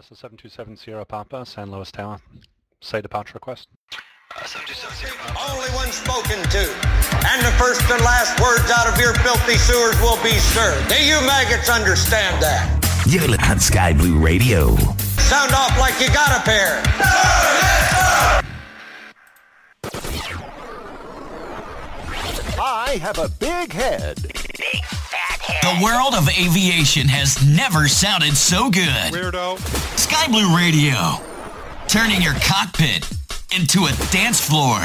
This is 727 Sierra Papa, San Luis Tower. Say departure request. Uh, 727 Sierra Papa. Only one spoken to. And the first and last words out of your filthy sewers will be served. Do you maggots understand that? You're on Sky Blue Radio. Sound off like you got a pair. I have a big head. The world of aviation has never sounded so good. Weirdo. Sky Blue Radio, turning your cockpit into a dance floor.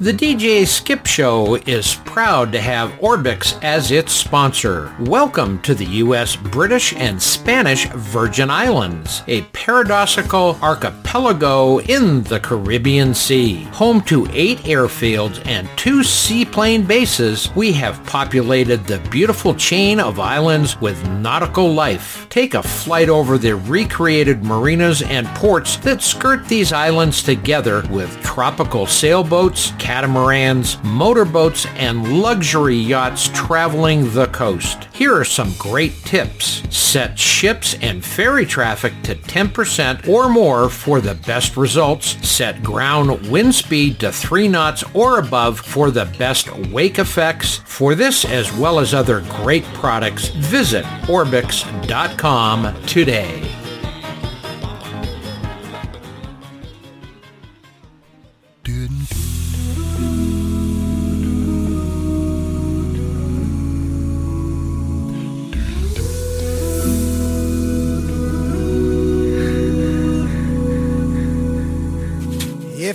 The DJ Skip Show is proud to have Orbx as its sponsor. Welcome to the U.S., British, and Spanish Virgin Islands, a paradoxical archipelago in the Caribbean Sea. Home to eight airfields and two seaplane bases, we have populated the beautiful chain of islands with nautical life. Take a flight over the recreated marinas and ports that skirt these islands together with tropical sailboats, catamarans, motorboats, and luxury yachts traveling the coast. Here are some great tips. Set ships and ferry traffic to 10% or more for the best results. Set ground wind speed to 3 knots or above for the best wake effects. For this as well as other great products, visit Orbx.com today.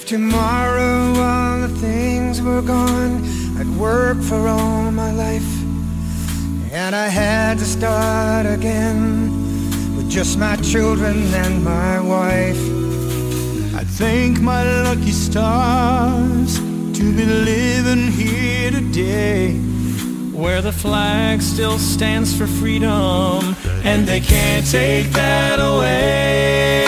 If tomorrow all the things were gone, I'd work for all my life. And I had to start again with just my children and my wife. I thank my lucky stars to be living here today. Where the flag still stands for freedom, and they can't take that away.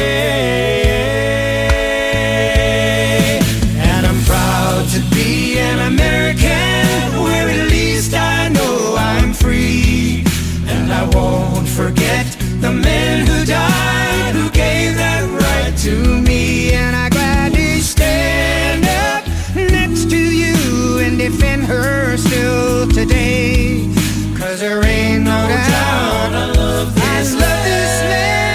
I won't forget the men who died, who gave that right to me. And I gladly stand up next to you and defend her still today. Cause there ain't no doubt I love this land.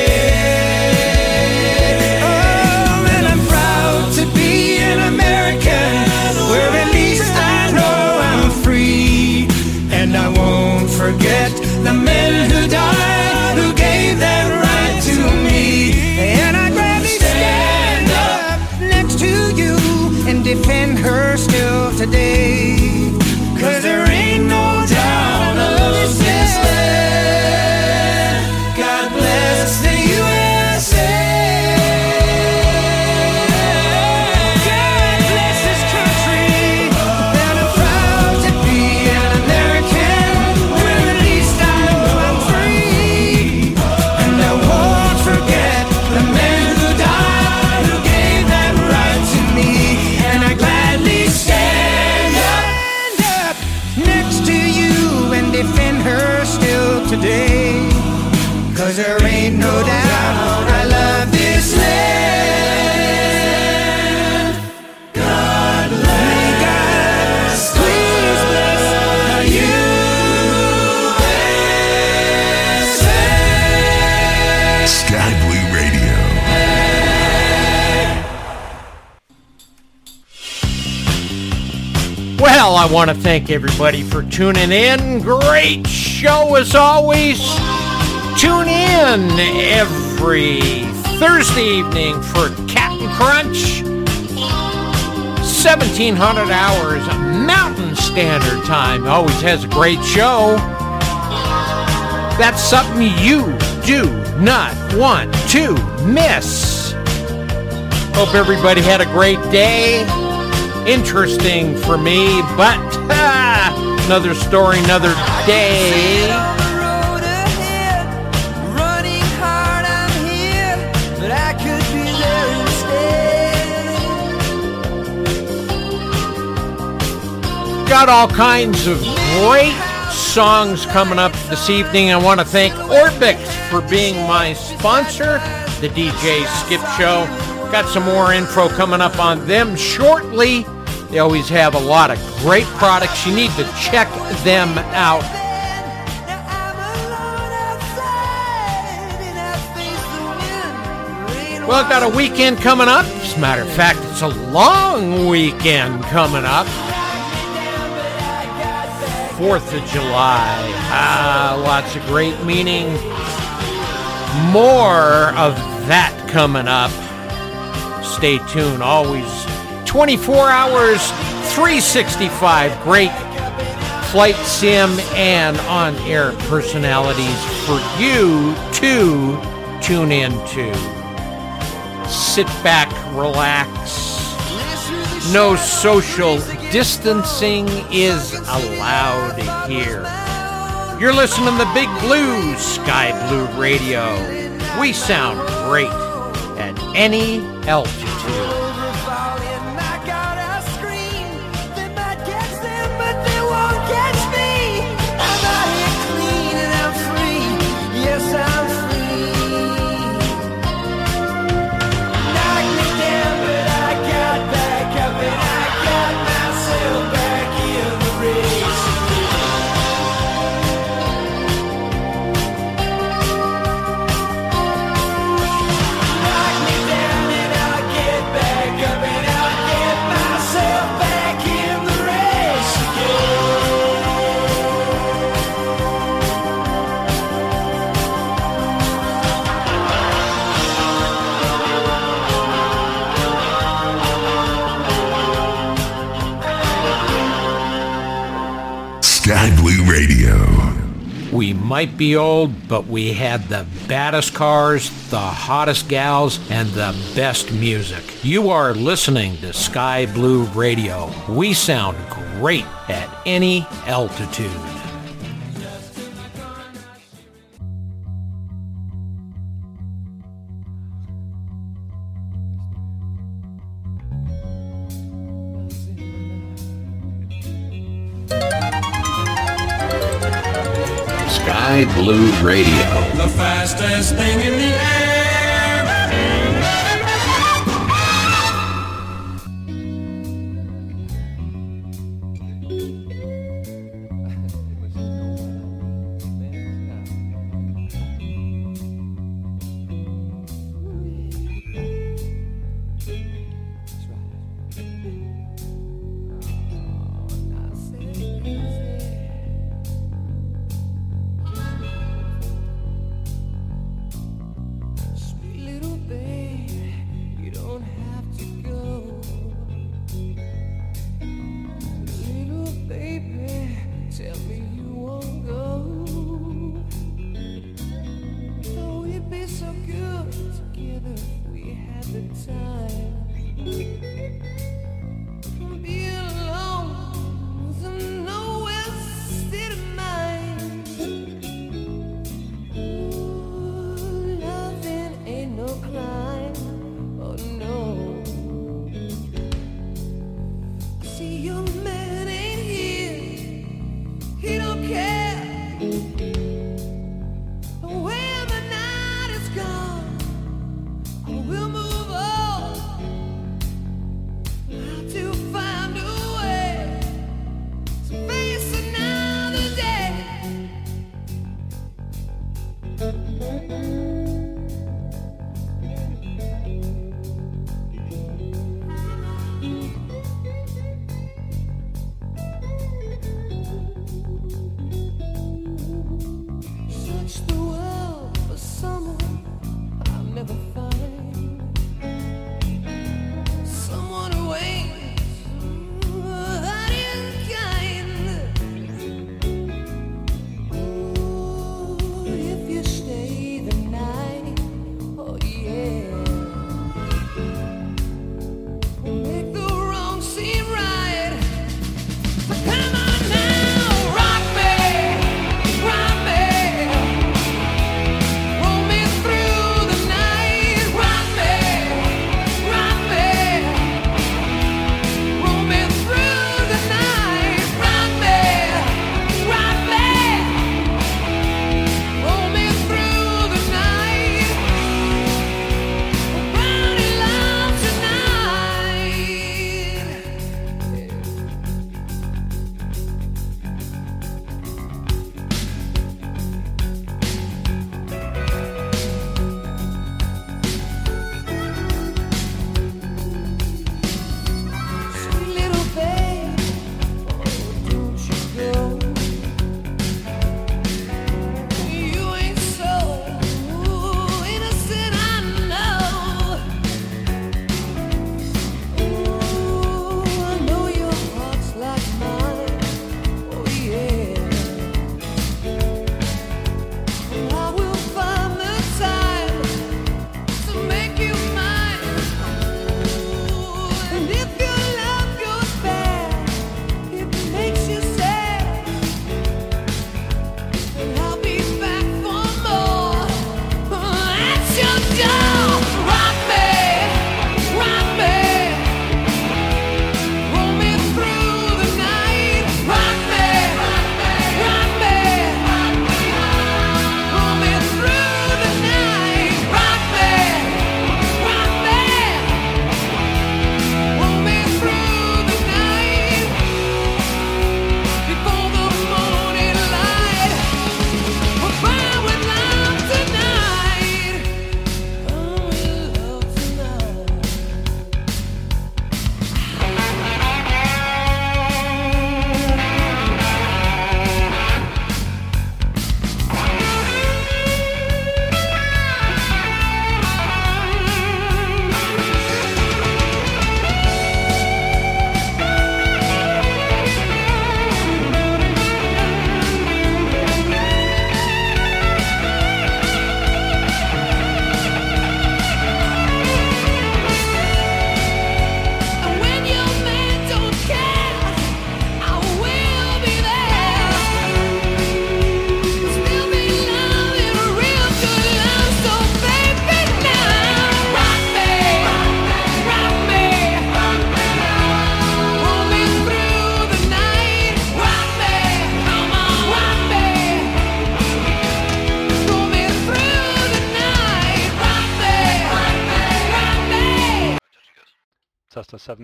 Want to thank everybody for tuning in. Great show as always. Tune in every Thursday evening for Captain Crunch. 1700 hours Mountain Standard Time. Always has a great show. That's something you do not want to miss. Hope everybody had a great day. Interesting for me, but another story, another day. Got all kinds of great songs coming up this evening. I want to thank Orbx for being my sponsor, the DJ Skip Show. Got some more info coming up on them shortly. They always have a lot of great products. You need to check them out. Well, I've got a weekend coming up. As a matter of fact, it's a long weekend coming up. 4th of July. Ah, lots of great meaning. More of that coming up. Stay tuned. Always 24 hours, 365. Great flight sim and on air personalities for you to tune into. Sit back, relax. No social distancing is allowed here. You're listening to Big Blue Sky Blue Radio. We sound great at any altitude. Might be old, but we had the baddest cars, the hottest gals, and the best music. You are listening to Sky Blue Radio. We sound great at any altitude.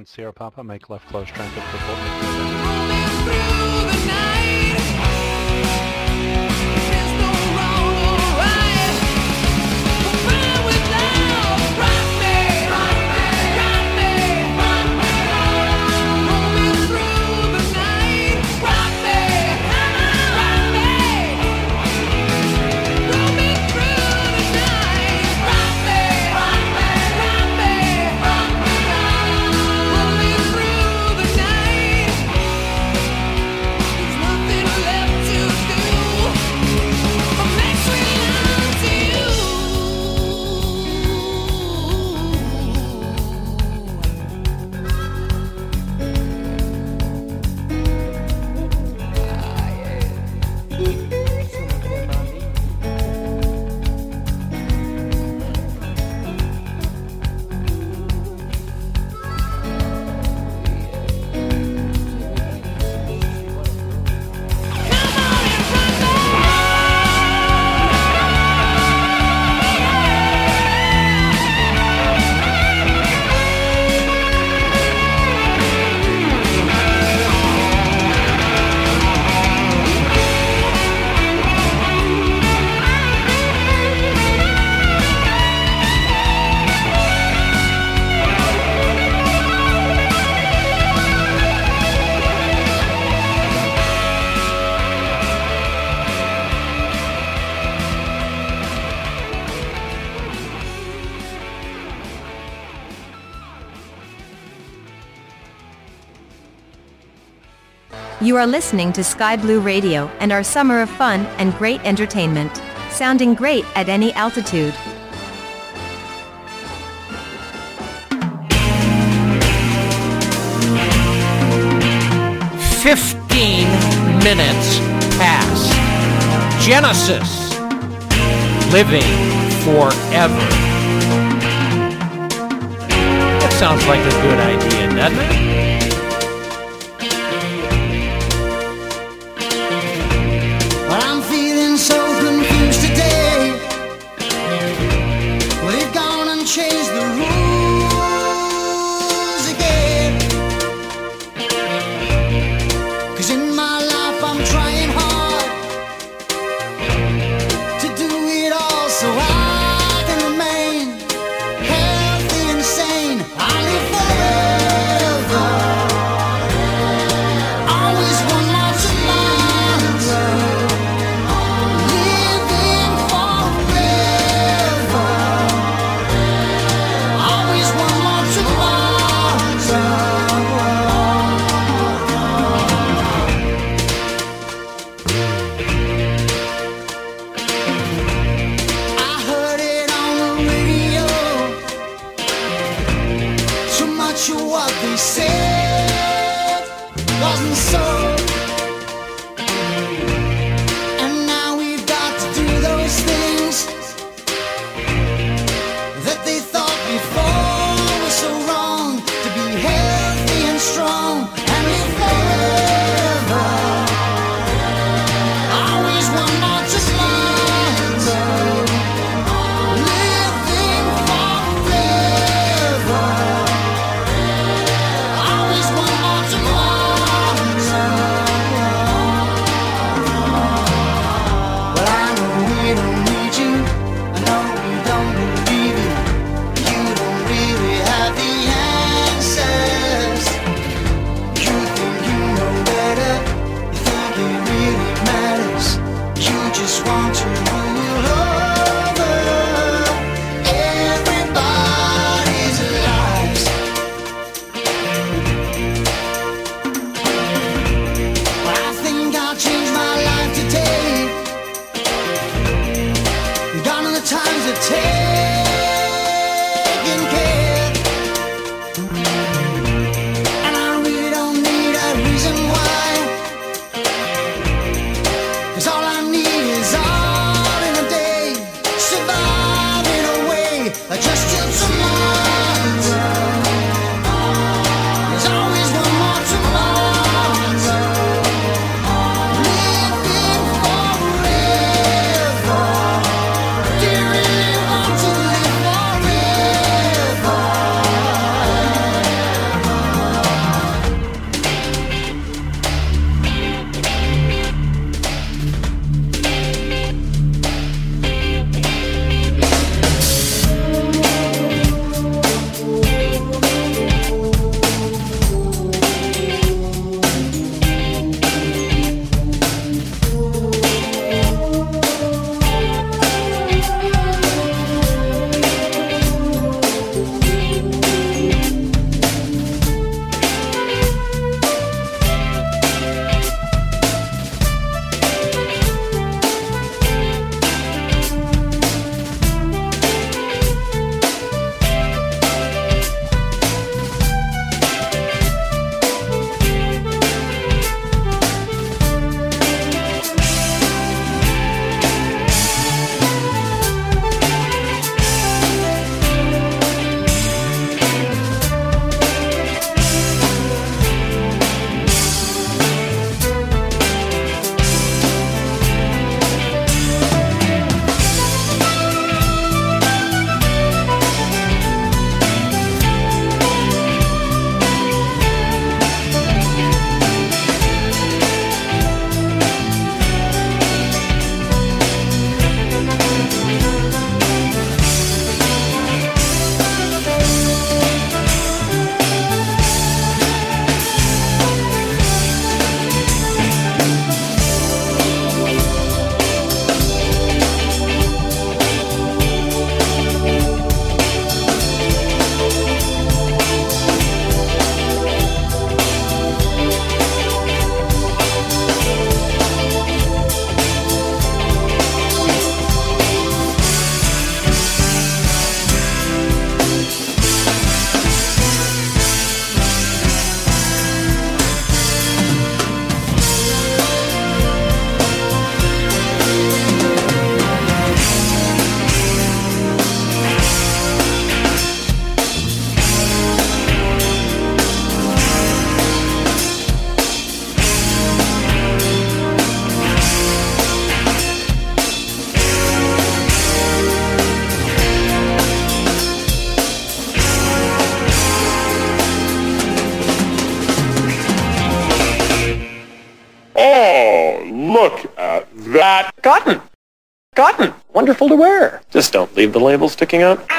Sierra Papa, make left close transit for You are listening to Sky Blue Radio and our summer of fun and great entertainment. Sounding great at any altitude. Fifteen minutes past. Genesis. Living forever. That sounds like a good idea, doesn't it? The label sticking out.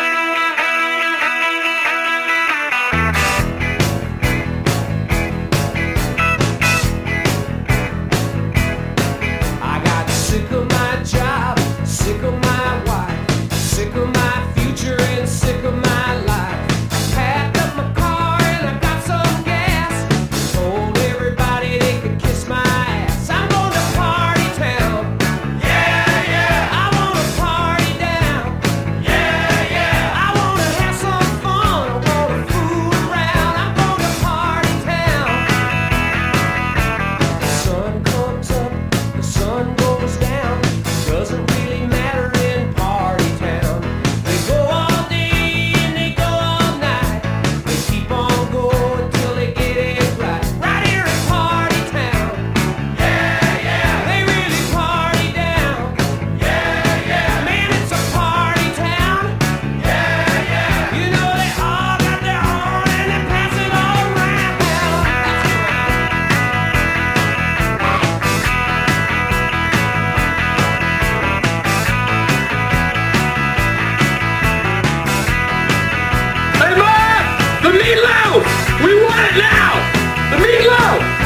Now! The meatloaf!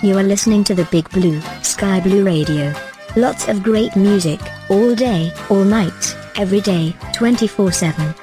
You are listening to the Big Blue, Sky Blue Radio. Lots of great music, all day, all night, every day, 24 7.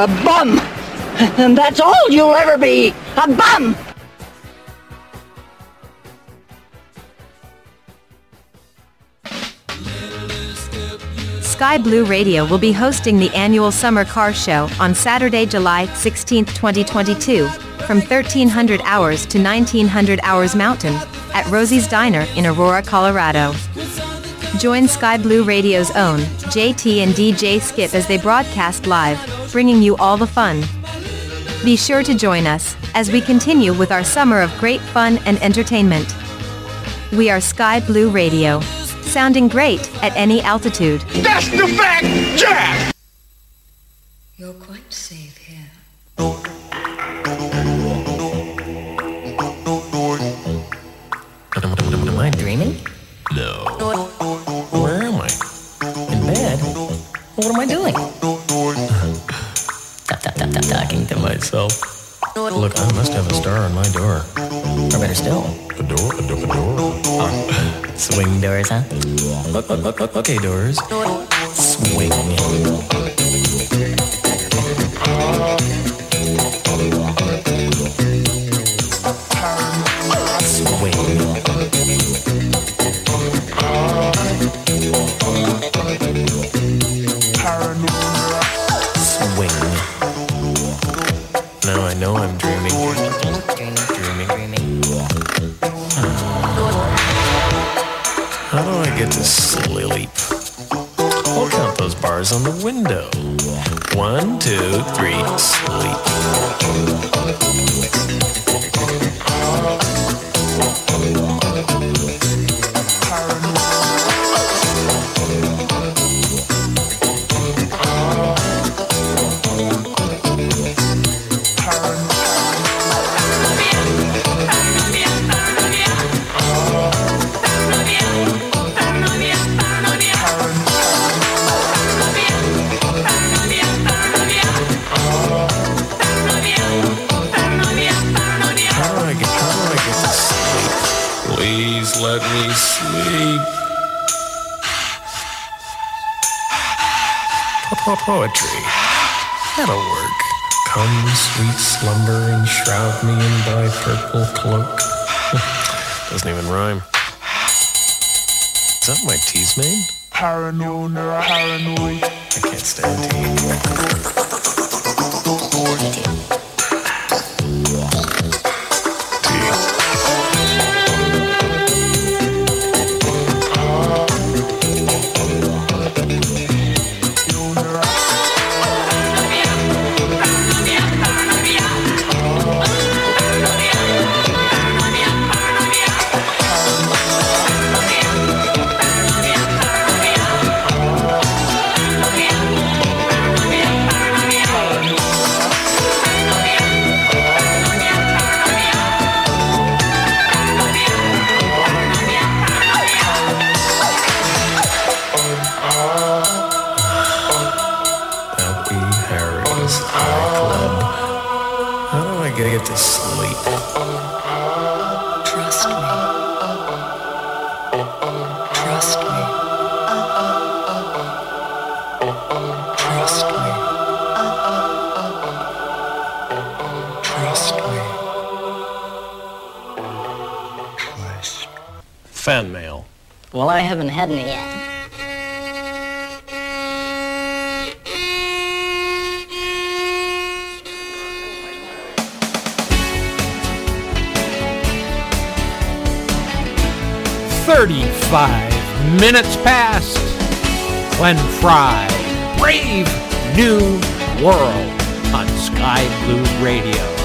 A bum! And that's all you'll ever be! A bum! Sky Blue Radio will be hosting the annual Summer Car Show on Saturday, July 16, 2022, from 1300 hours to 1900 hours Mountain at Rosie's Diner in Aurora, Colorado. Join Sky Blue Radio's own JT and DJ Skip as they broadcast live, bringing you all the fun. Be sure to join us as we continue with our summer of great fun and entertainment. We are Sky Blue Radio, sounding great at any altitude. That's the fact, Jack! purple cloak. Doesn't even rhyme. Is that my tease, made? Paranoid, paranoid. I can't stand tea. haven't had any yet. Thirty-five minutes past. Glenn Frey, Brave New World on Sky Blue Radio.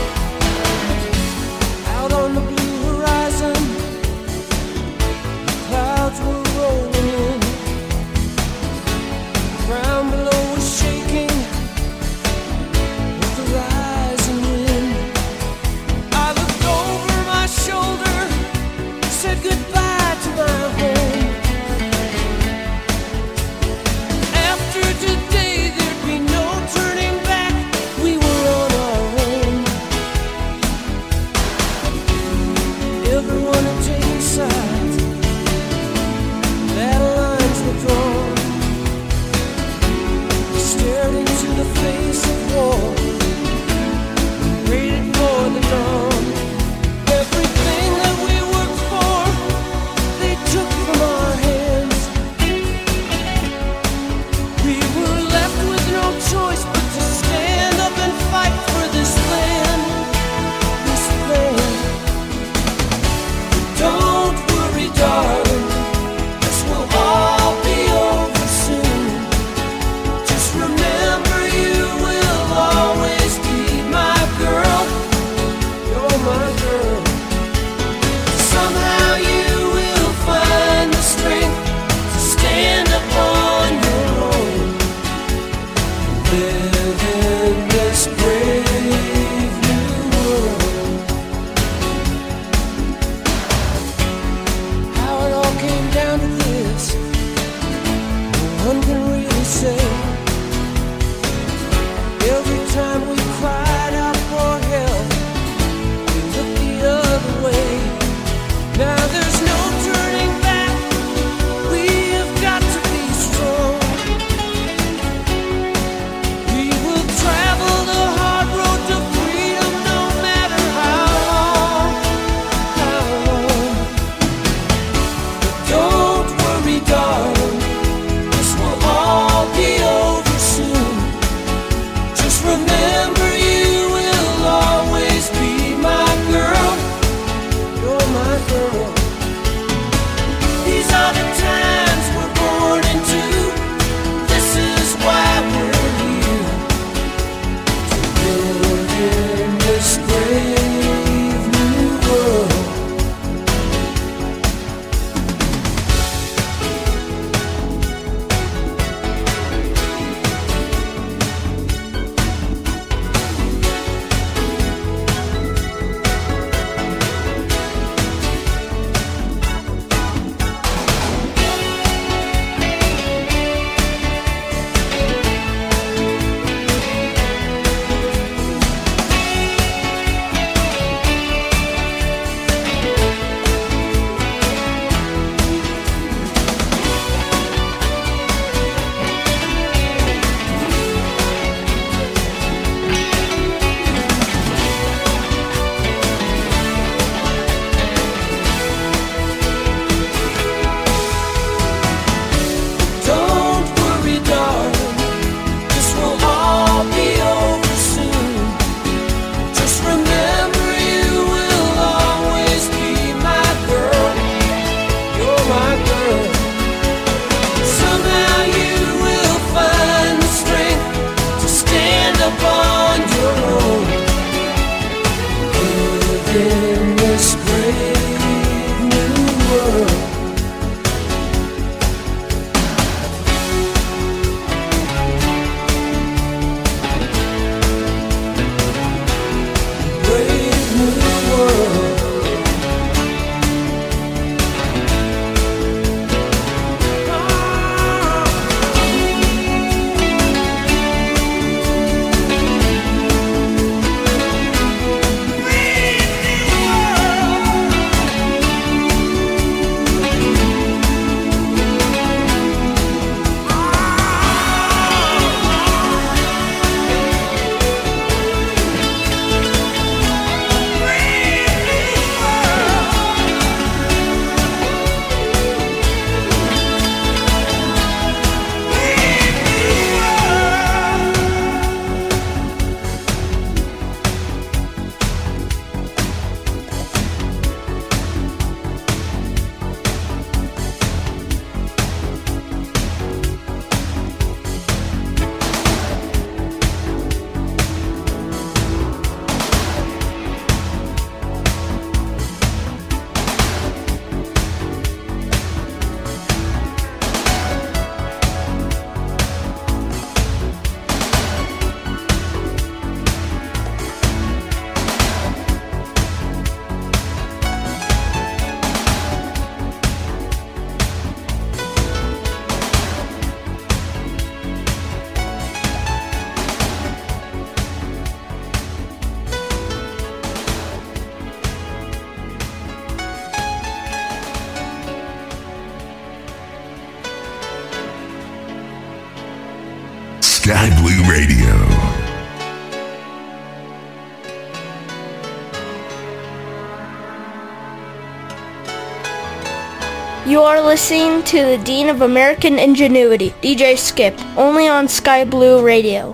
listening to the Dean of American Ingenuity, DJ Skip, only on Sky Blue Radio.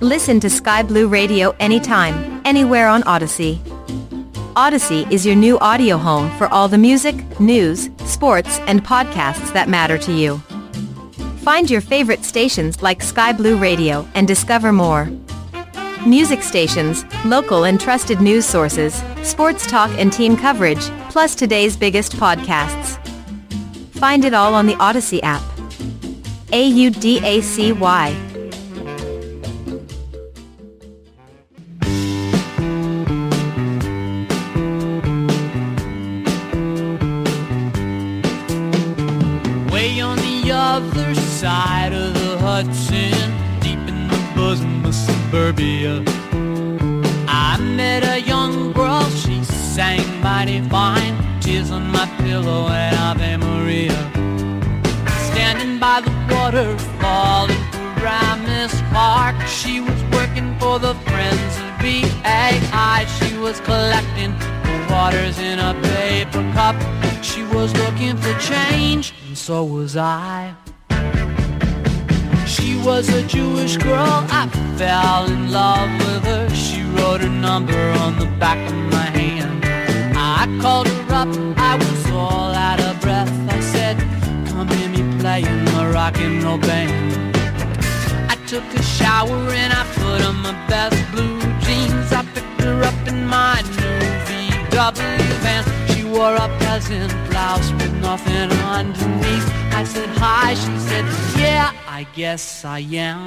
Listen to Sky Blue Radio anytime, anywhere on Audacy. Audacy is your new audio home for all the music, news, sports, and podcasts that matter to you. Find your favorite stations like Sky Blue Radio and discover more music stations, local and trusted news sources, sports talk and team coverage, plus today's biggest podcasts. Find it all on the Audacy app. A-U-D-A-C-Y. I am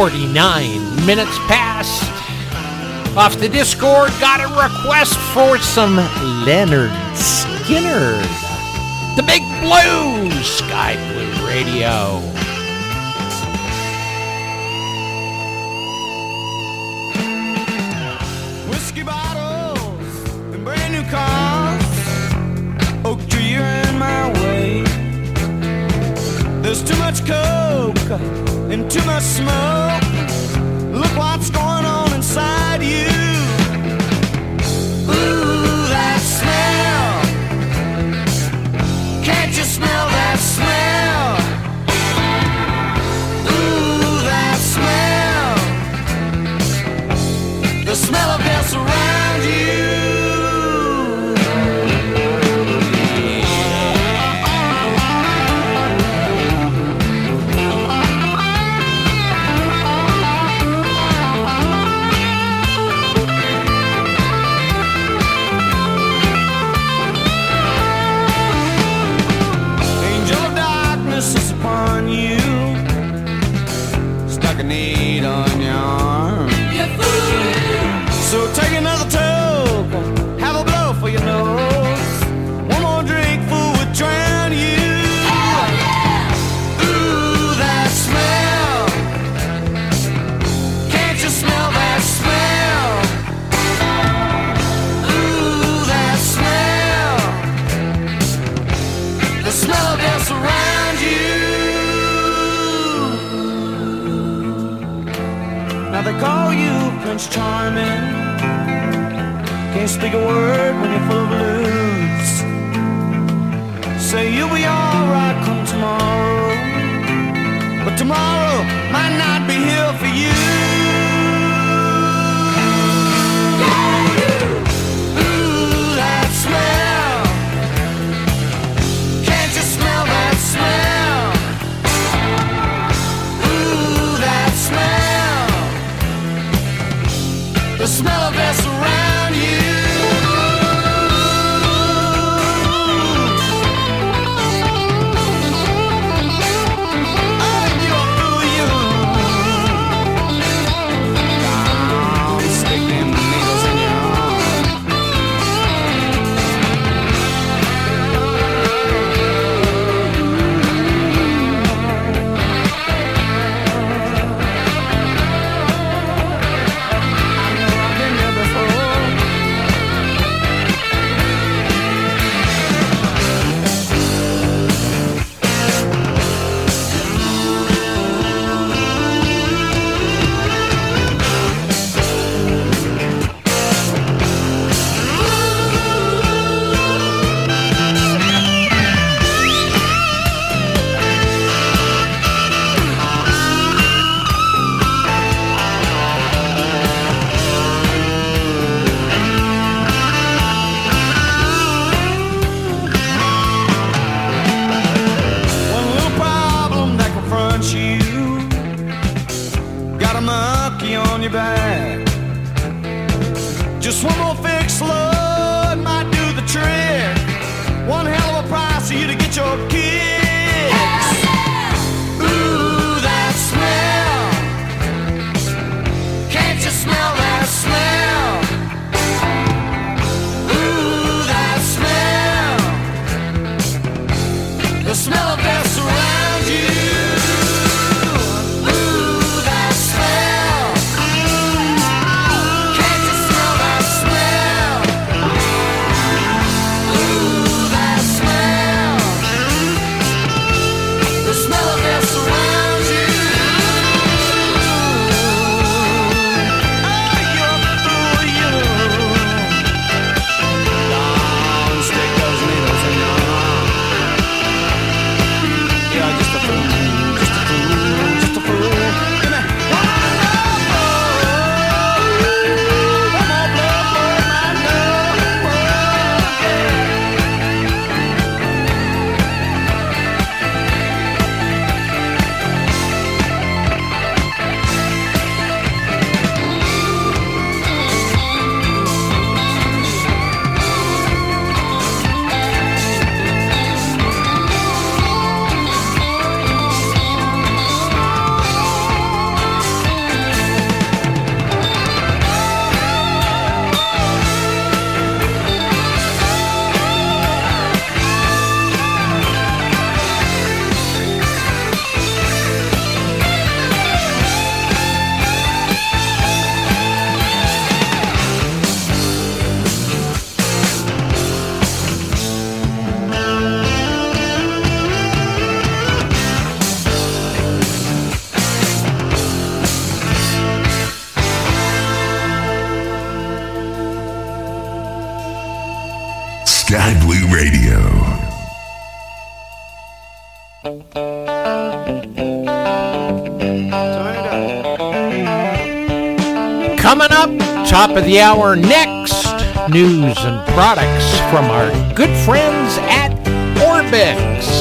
49 minutes past. Off the Discord, got a request for some Lynyrd Skynyrd. The Big Blue, Sky Blue Radio. smell. Can't speak a word when you're full of blues. Say you'll be alright come tomorrow. But tomorrow might not be here. top of the hour next news and products from our good friends at Orbx.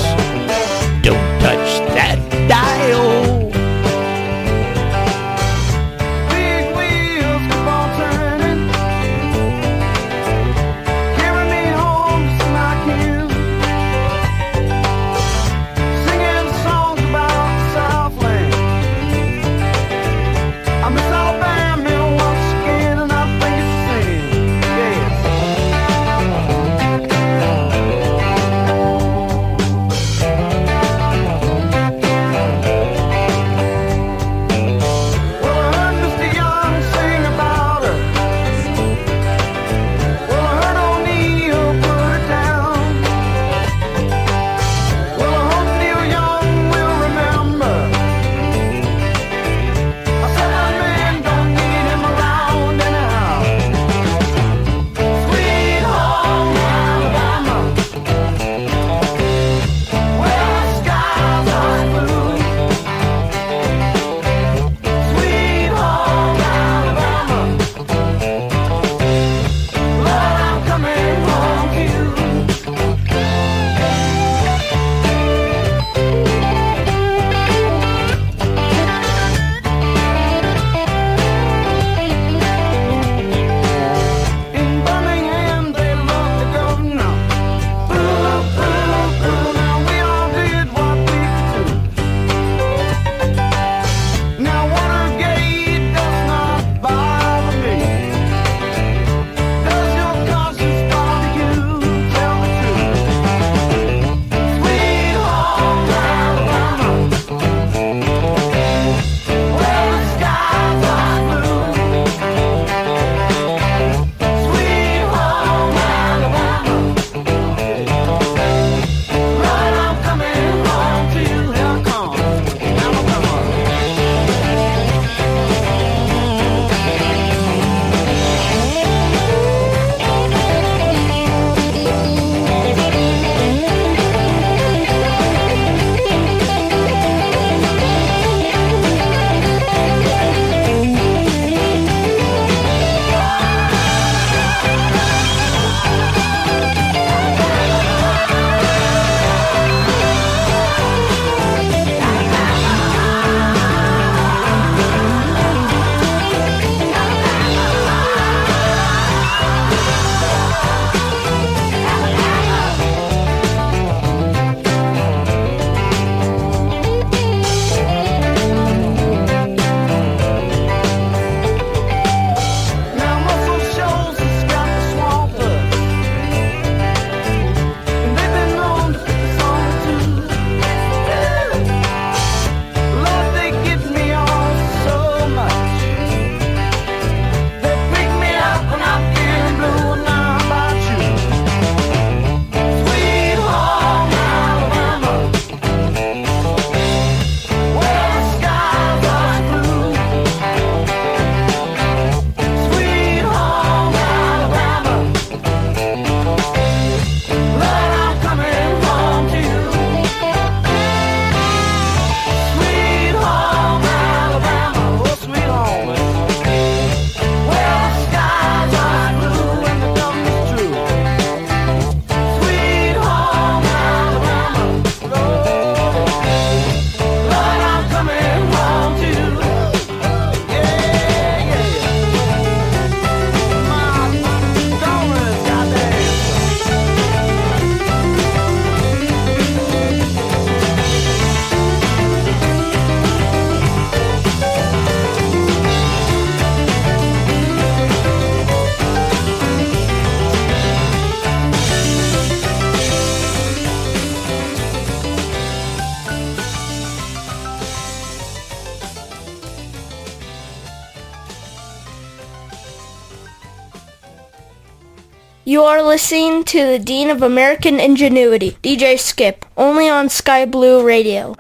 Listening to the Dean of American Ingenuity, DJ Skip, only on Sky Blue Radio.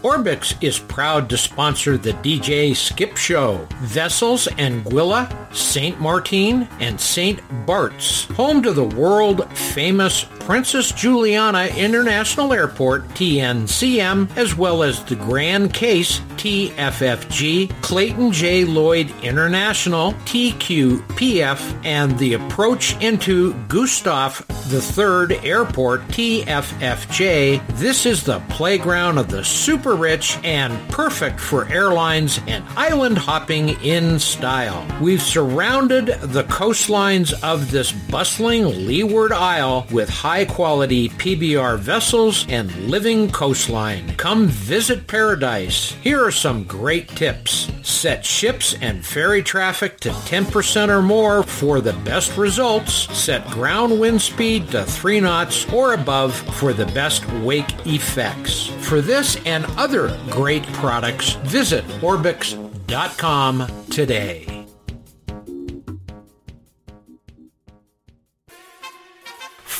Orbix is proud to sponsor the DJ Skip Show. Vessels and Anguilla, St. Martin, and St. Bart's, home to the world famous Princess Juliana International Airport, TNCM, as well as the Grand Case, TFFG, Clayton J. Lloyd International, TQPF, and the approach into Gustav III Airport, TFFJ. This is the playground of the super rich and perfect for airlines and island hopping in style. We've surrounded the coastlines of this bustling leeward isle with high quality PBR vessels and living coastline. Come visit paradise. Here are some great tips. Set ships and ferry traffic to 10% or more for the best results. Set ground wind speed to 3 knots or above for the best wake effects. For this and other great products, visit Orbix.com today.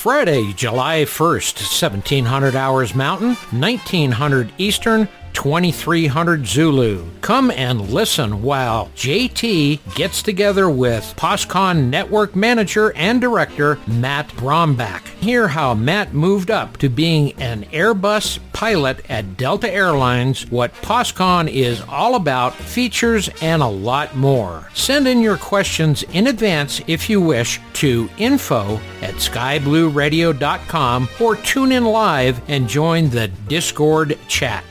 Friday, July 1st, 1700 hours Mountain, 1900 Eastern, 2300 Zulu. Come and listen while JT gets together with POSCON Network Manager and Director Matt Brombach. Hear how Matt moved up to being an Airbus pilot at Delta Airlines, what POSCON is all about, features, and a lot more. Send in your questions in advance if you wish to info at skyblueradio.com or tune in live and join the Discord chat.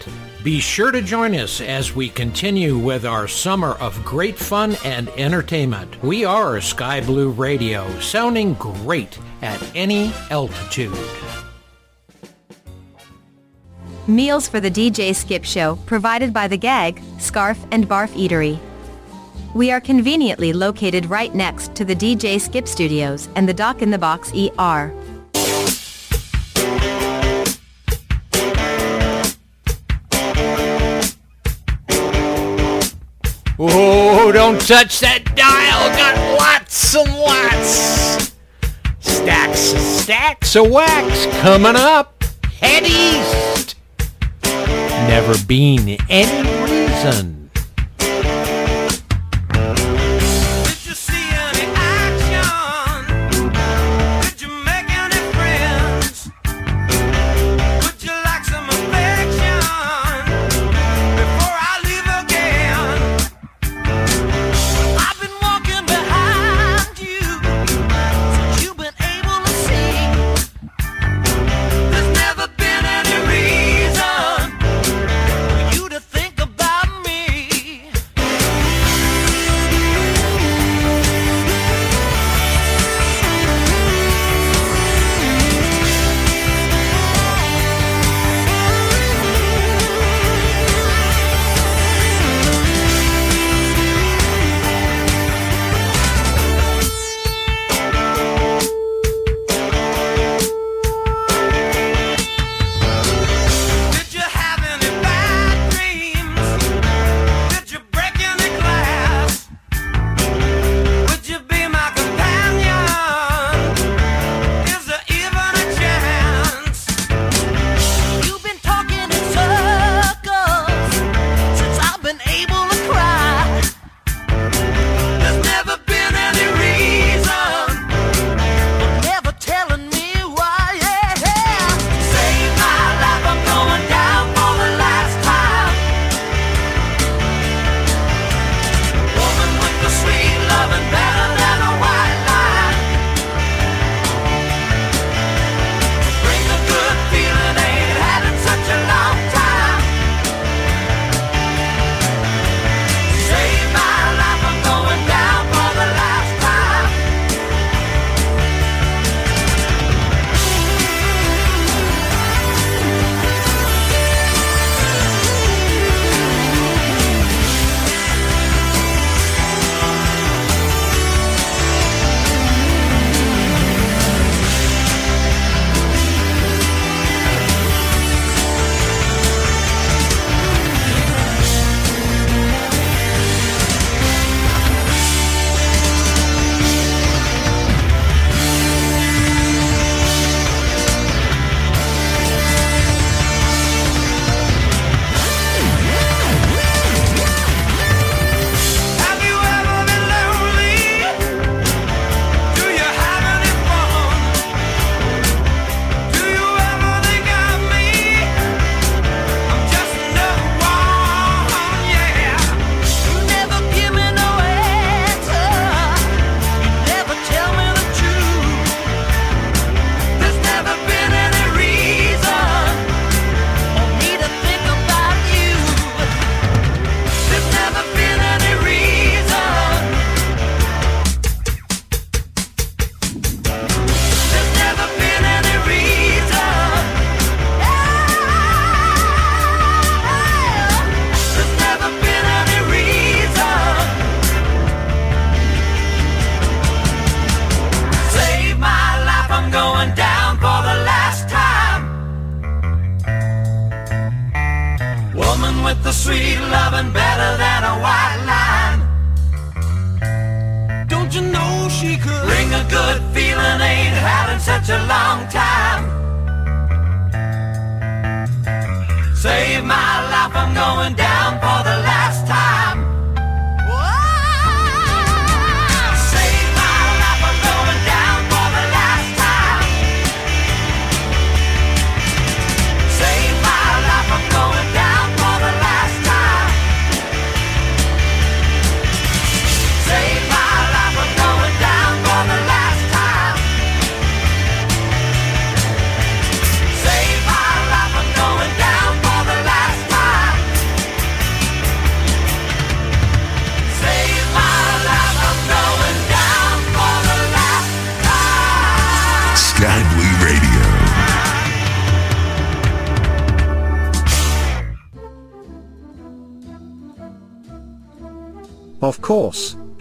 Be sure to join us as we continue with our summer of great fun and entertainment. We are Sky Blue Radio, sounding great at any altitude. Meals for the DJ Skip Show provided by the Gag, Scarf and Barf Eatery. We are conveniently located right next to the DJ Skip Studios and the Dock in the Box ER. Oh, don't touch that dial. Got lots and lots. Stacks and stacks of wax coming up. Head east. Never been any reason.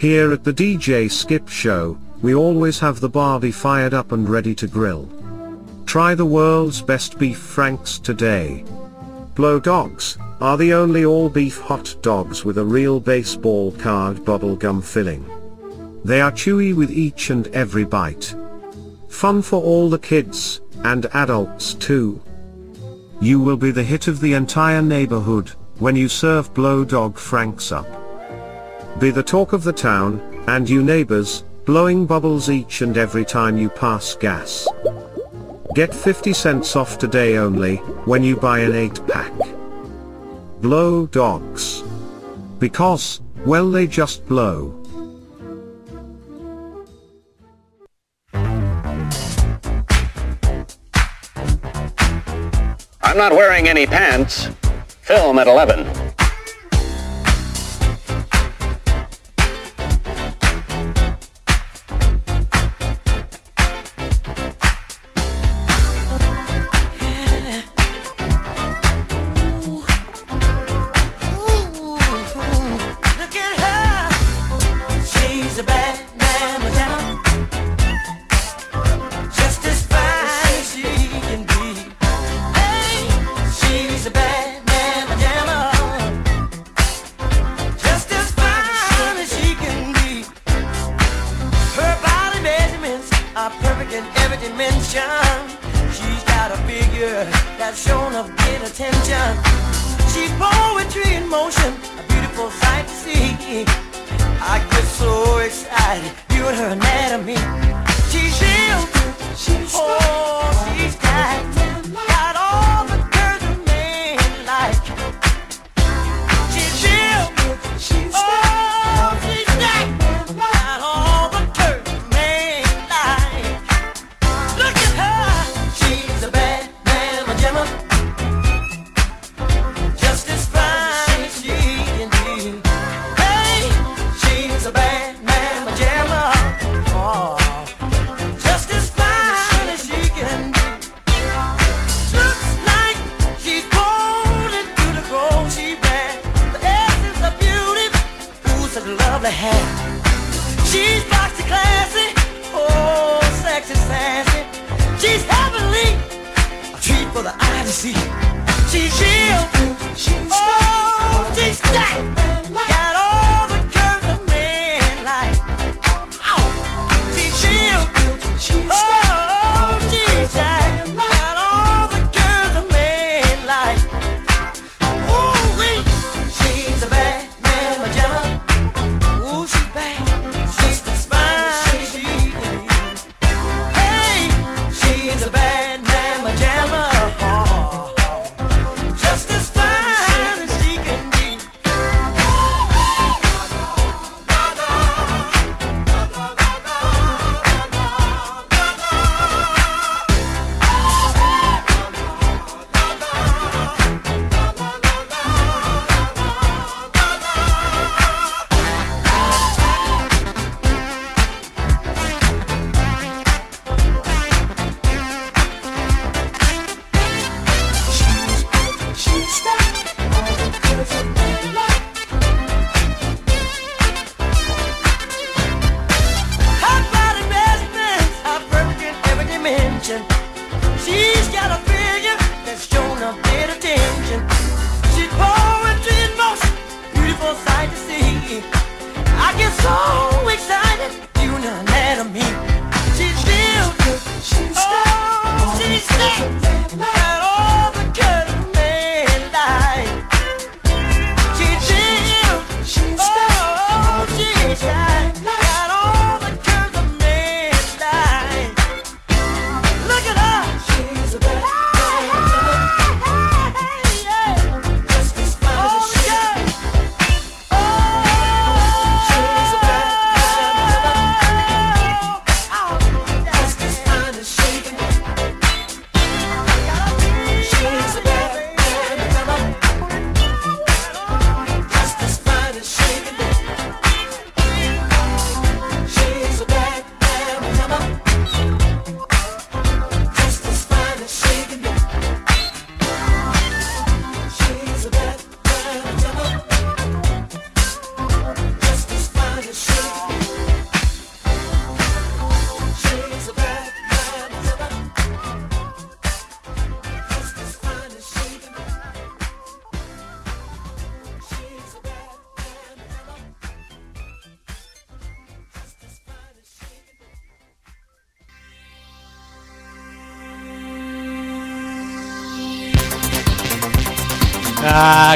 Here at the DJ Skip Show, we always have the barbie fired up and ready to grill. Try the world's best beef franks today. Blow dogs are the only all-beef hot dogs with a real baseball card bubblegum filling. They are chewy with each and every bite. Fun for all the kids, and adults too. You will be the hit of the entire neighborhood, when you serve blow dog franks up. Be the talk of the town, and you neighbors, blowing bubbles each and every time you pass gas. Get 50 cents off today only, when you buy an 8 pack. Blow dogs. Because, well they just blow. I'm not wearing any pants. Film at 11.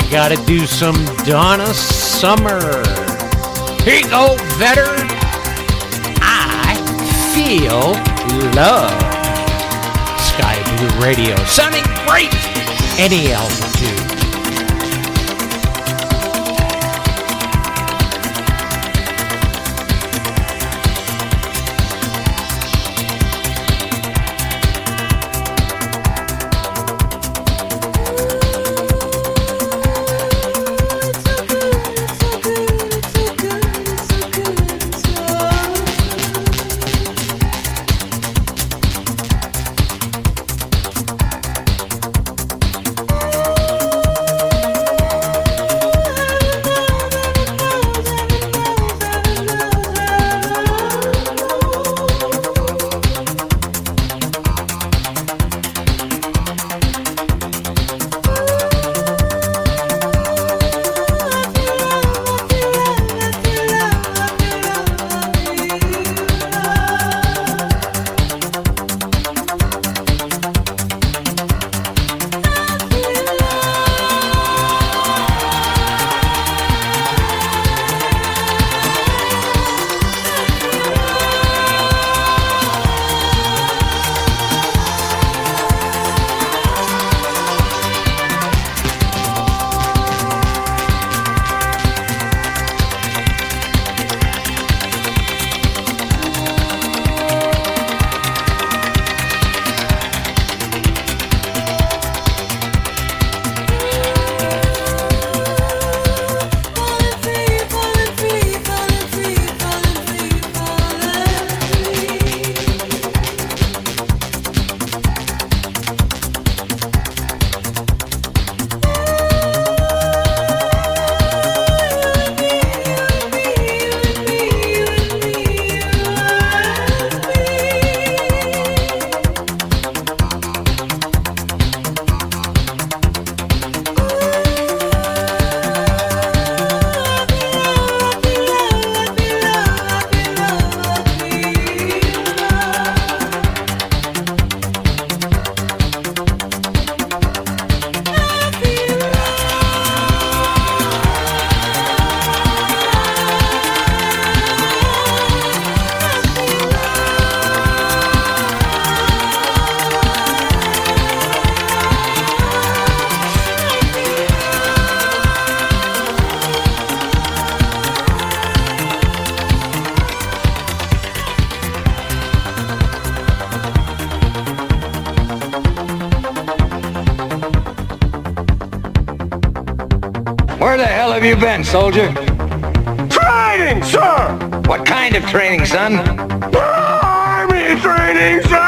I gotta do some Donna Summer. Here you go, veteran. I feel love. Sky Blue Radio, sounding great any altitude. You been, soldier? Training, sir! What kind of training, son? Army training, sir!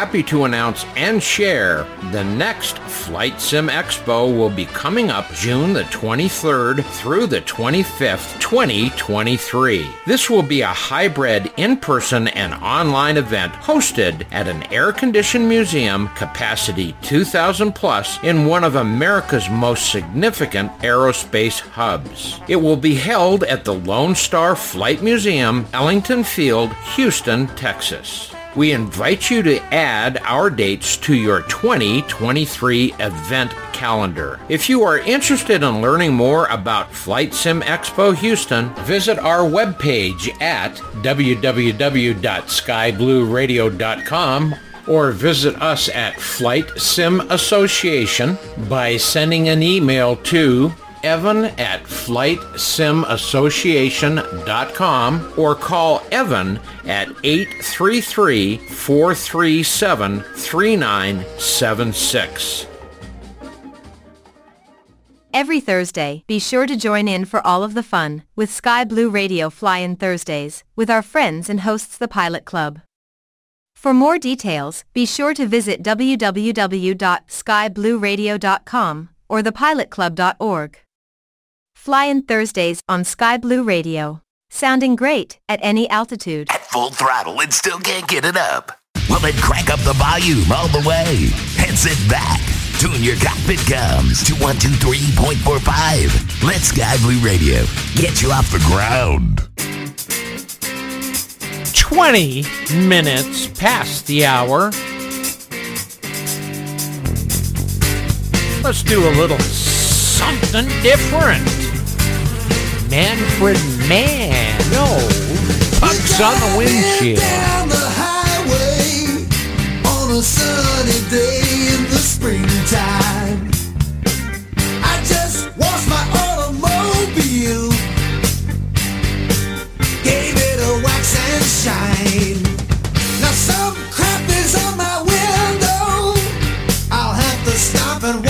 Happy to announce and share the next Flight Sim Expo will be coming up June the 23rd through the 25th, 2023. This will be a hybrid in-person and online event hosted at an air-conditioned museum capacity 2,000 plus in one of America's most significant aerospace hubs. It will be held at the Lone Star Flight Museum, Ellington Field, Houston, Texas. We invite you to add our dates to your 2023 event calendar. If you are interested in learning more about Flight Sim Expo Houston, visit our webpage at www.skyblueradio.com or visit us at Flight Sim Association by sending an email to evan at flightsimassociation.com or call Evan at 833-437-3976. Every Thursday, be sure to join in for all of the fun with Sky Blue Radio Fly-In Thursdays with our friends and hosts the Pilot Club. For more details, be sure to visit www.skyblueradio.com or thepilotclub.org. Fly-In Thursdays on Sky Blue Radio. Sounding great at any altitude. At full throttle and still can't get it up. Well, then crank up the volume all the way and sit back. Tune your cockpit comes to 123.45. Let Sky Blue Radio get you off the ground. 20 minutes past the hour. Let's do a little something different. Manfred Mann. No. Pucks on the windshield. down the highway on a sunny day in the springtime. I just washed my automobile, gave it a wax and shine. Now some crap is on my window. I'll have to stop and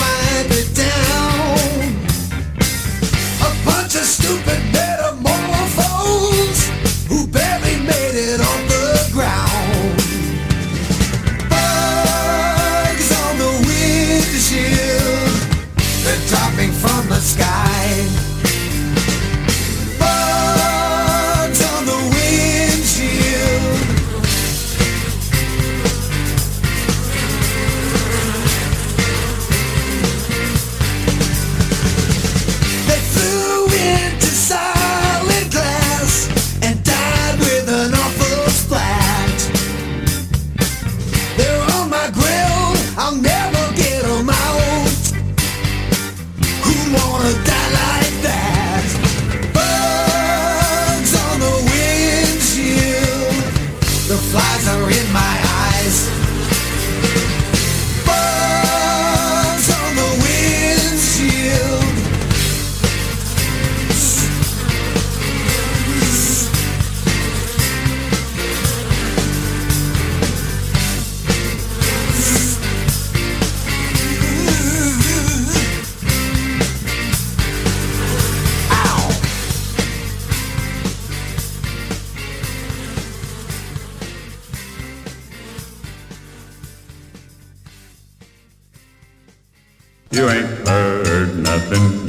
You ain't heard nothing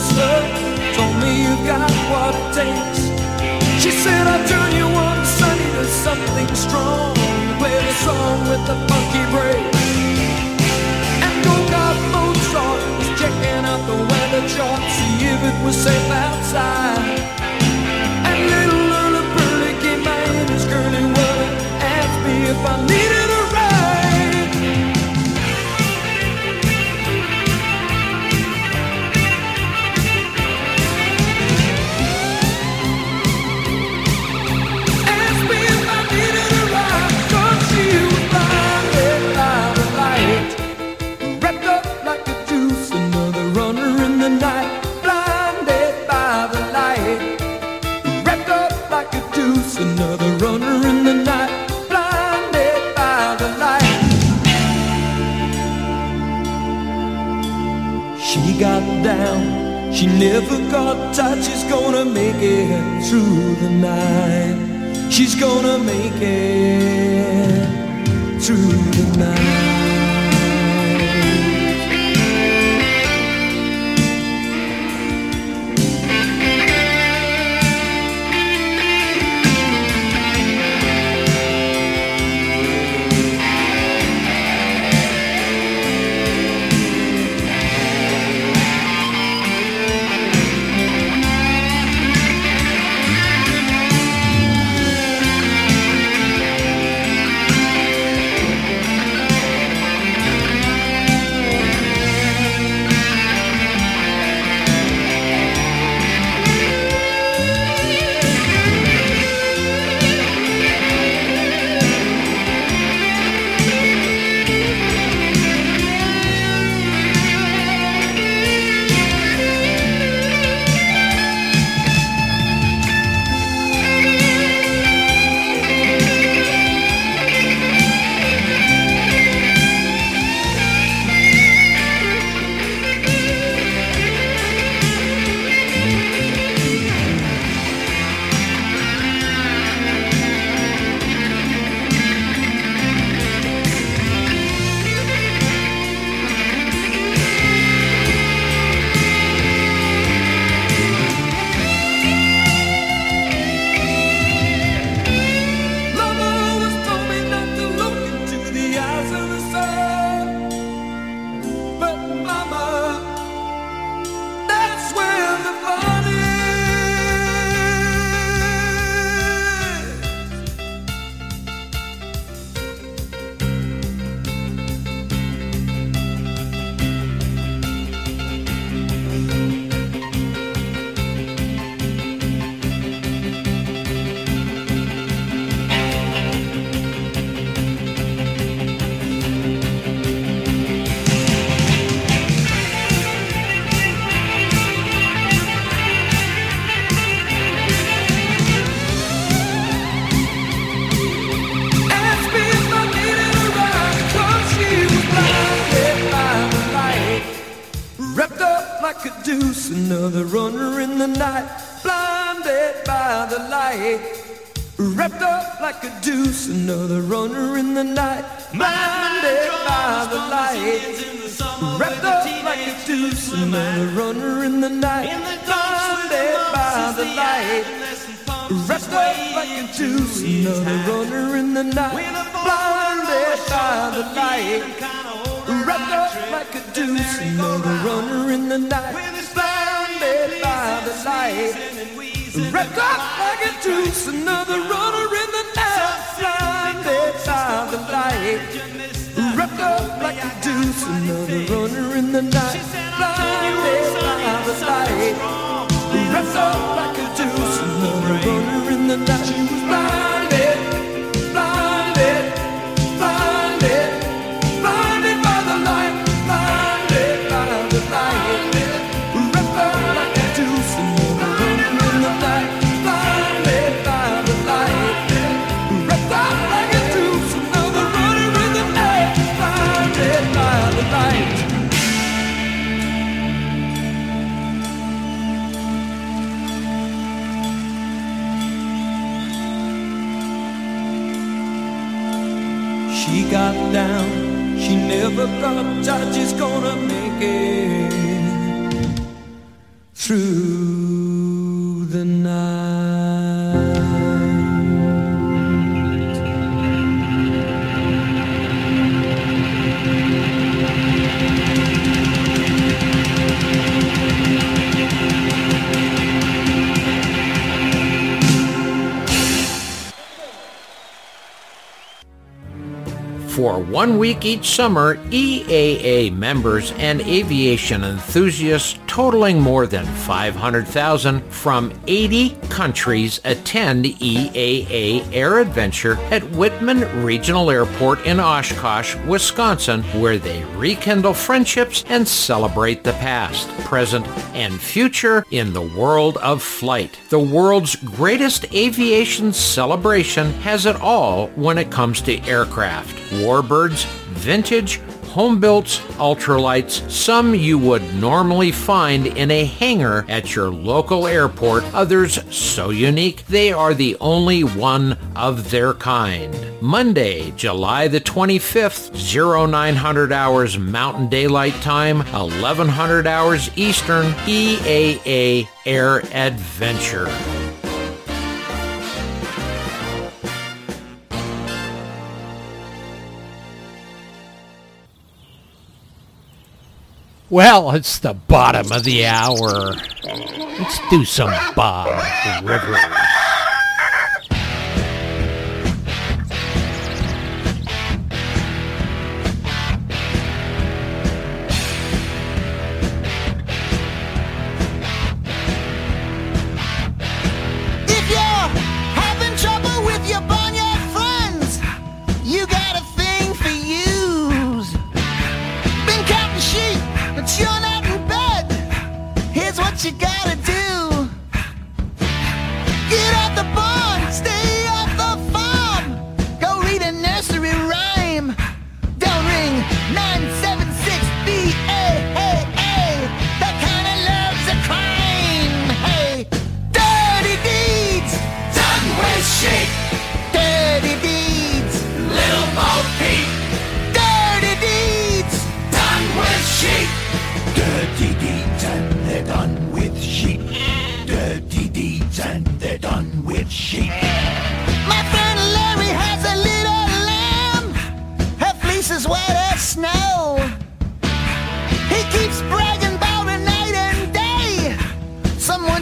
sister told me you got what it takes. She said I'll turn you on sunny, to something strong. Play the song with the funky breaks. And go got Mozart was checking out the weather chart, see if it was safe outside. And little Lola Pearly came by in his curly weather, asked me if I needed. She never got tired, she's gonna make it through the night. She's gonna make it through the night. Each summer, EAA members and aviation enthusiasts totaling more than 500,000 from 80 countries attend EAA Air Adventure at Whitman Regional Airport in Oshkosh, Wisconsin, where they rekindle friendships and celebrate the past, present, and future in the world of flight. The world's greatest aviation celebration has it all when it comes to aircraft. Warbirds, vintage, home-built ultralights, some you would normally find in a hangar at your local airport, others so unique they are the only one of their kind. Monday, July the 25th, 0900 hours Mountain Daylight Time, 1100 hours Eastern, EAA Air Adventure. Well, it's the bottom of the hour. Let's do some Bob Rivers. If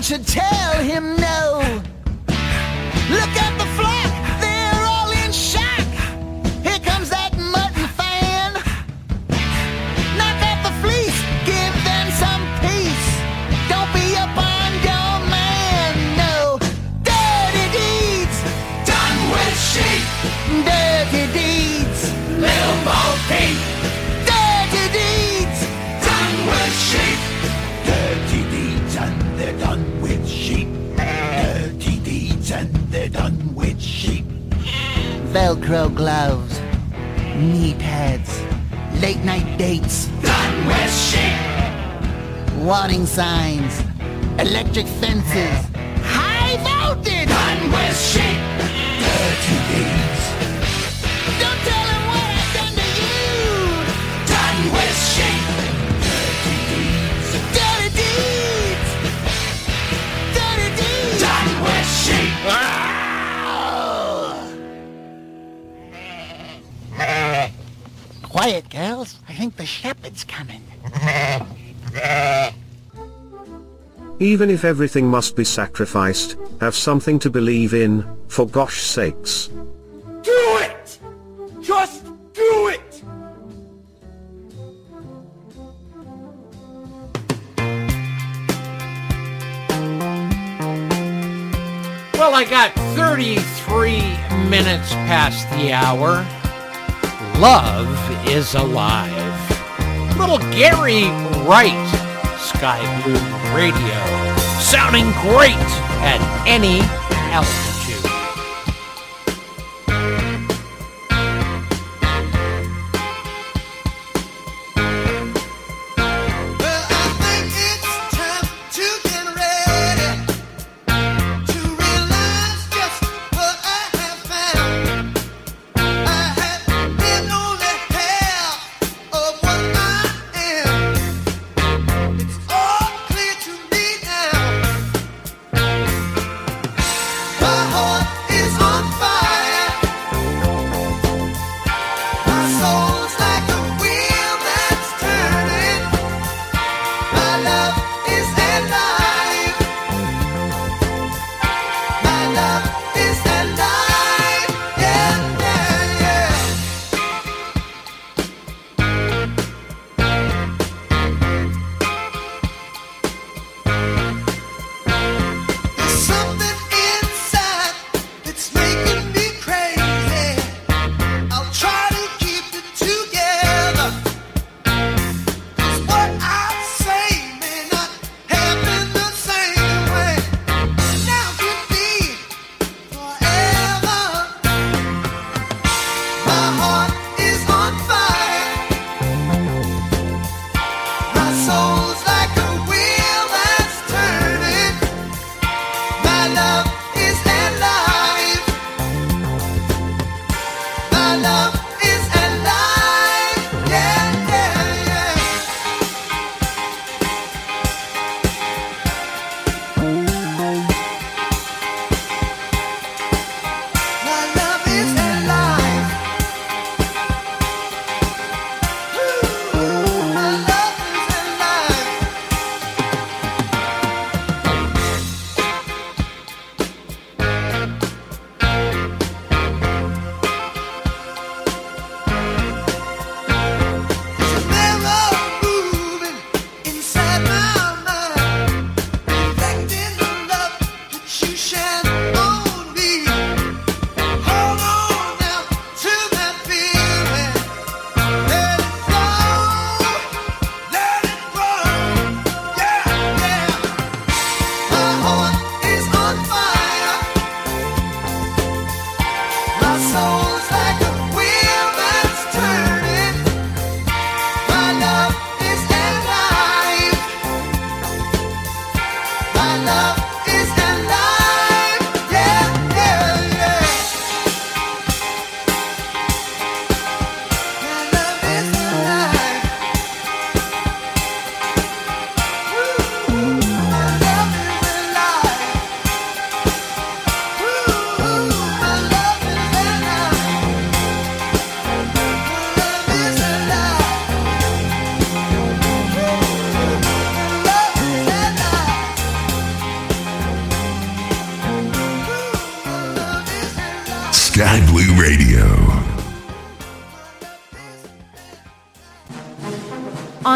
should tell him Velcro gloves, knee pads, late night dates. Done with sheep. Warning signs, electric fences, high voltage. Done with sheep. Dirty deeds. Don't tell him what I've done to you. Done with sheep. Dirty deeds. Dirty deeds. Dirty deeds. Done with sheep. Quiet, girls. I think the shepherd's coming. Even if everything must be sacrificed, have something to believe in, for gosh sakes. Do it! Just do it! Well, I got 33 minutes past the hour. Love is alive. Little Gary Wright, Sky Blue Radio, sounding great at any altitude.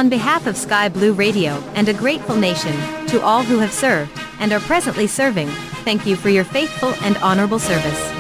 On behalf of Sky Blue Radio and a grateful nation, to all who have served and are presently serving, thank you for your faithful and honorable service.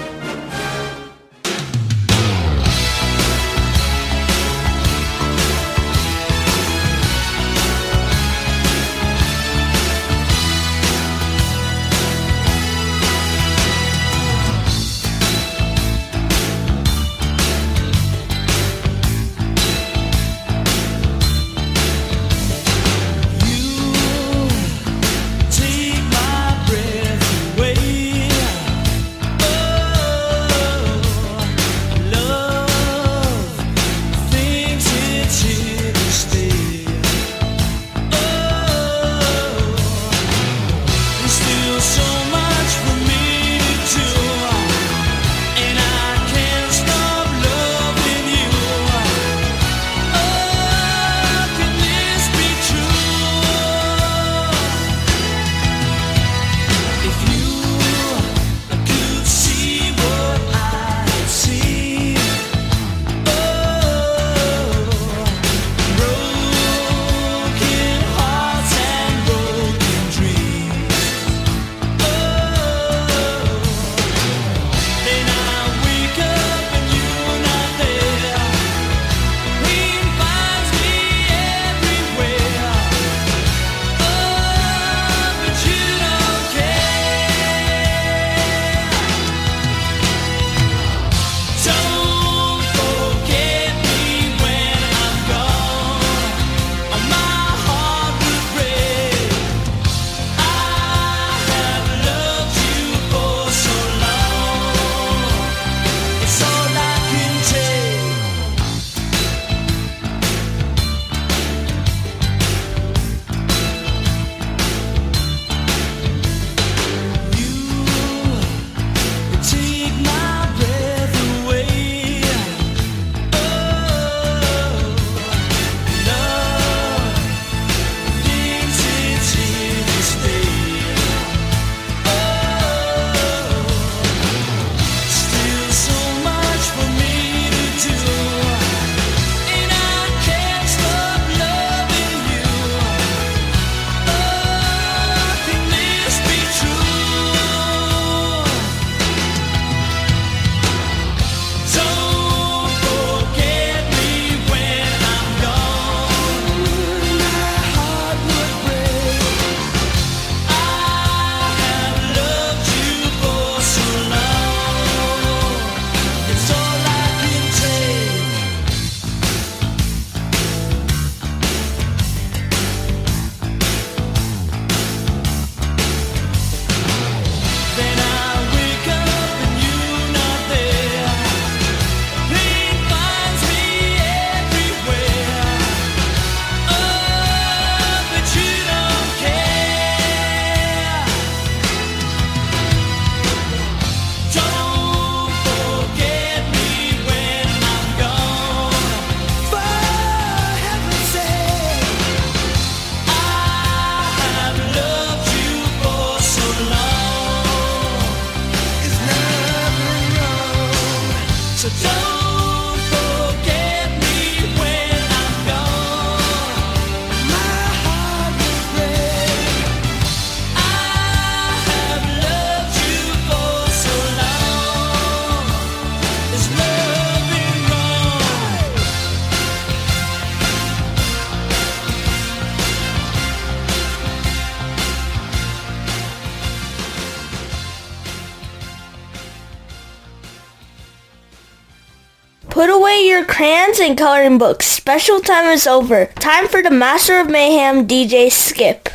Put away your crayons and coloring books. Special time is over. Time for the Master of Mayhem DJ Skip.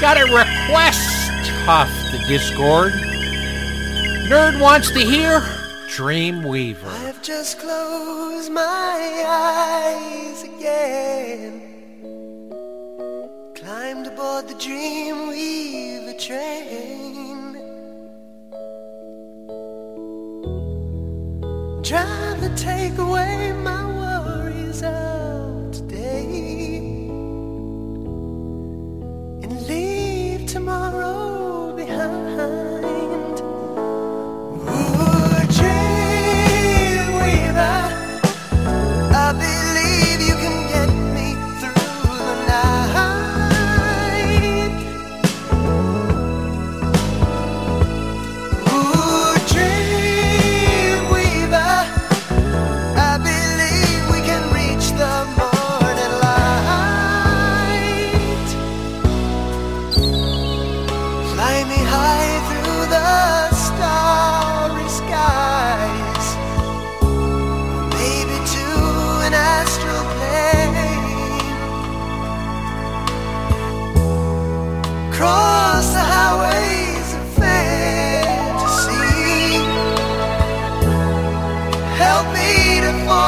Got a request off the Discord. Nerd wants to hear Dreamweaver. I've just closed my eyes again. Climbed aboard the Dreamweaver train. trying to take away my worries of today and leave tomorrow behind.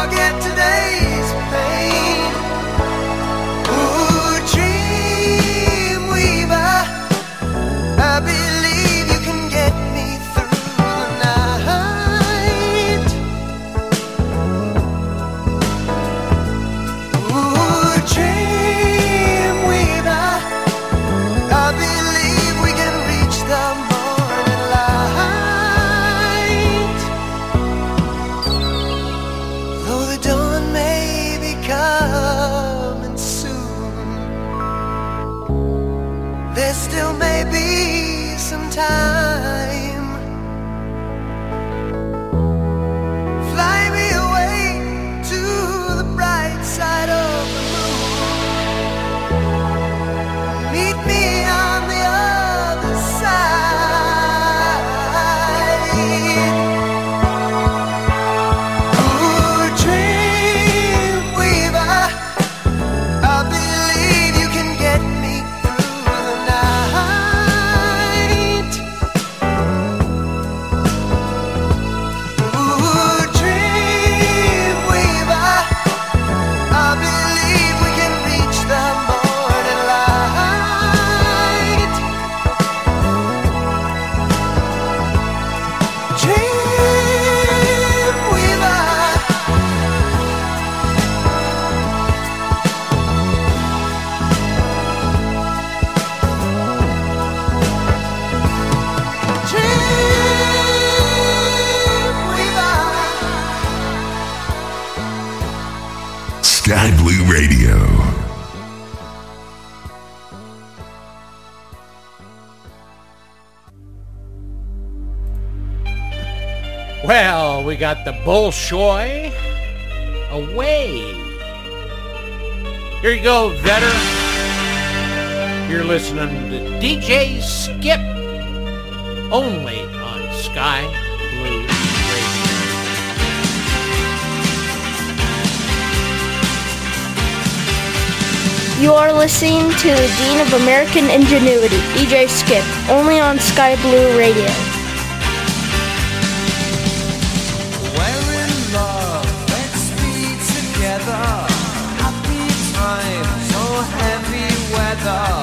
forget got the Bolshoi away. Here you go, veteran. You're listening to DJ Skip only on Sky Blue. You are listening to the Dean of American Ingenuity, DJ Skip, only on Sky Blue Radio. love.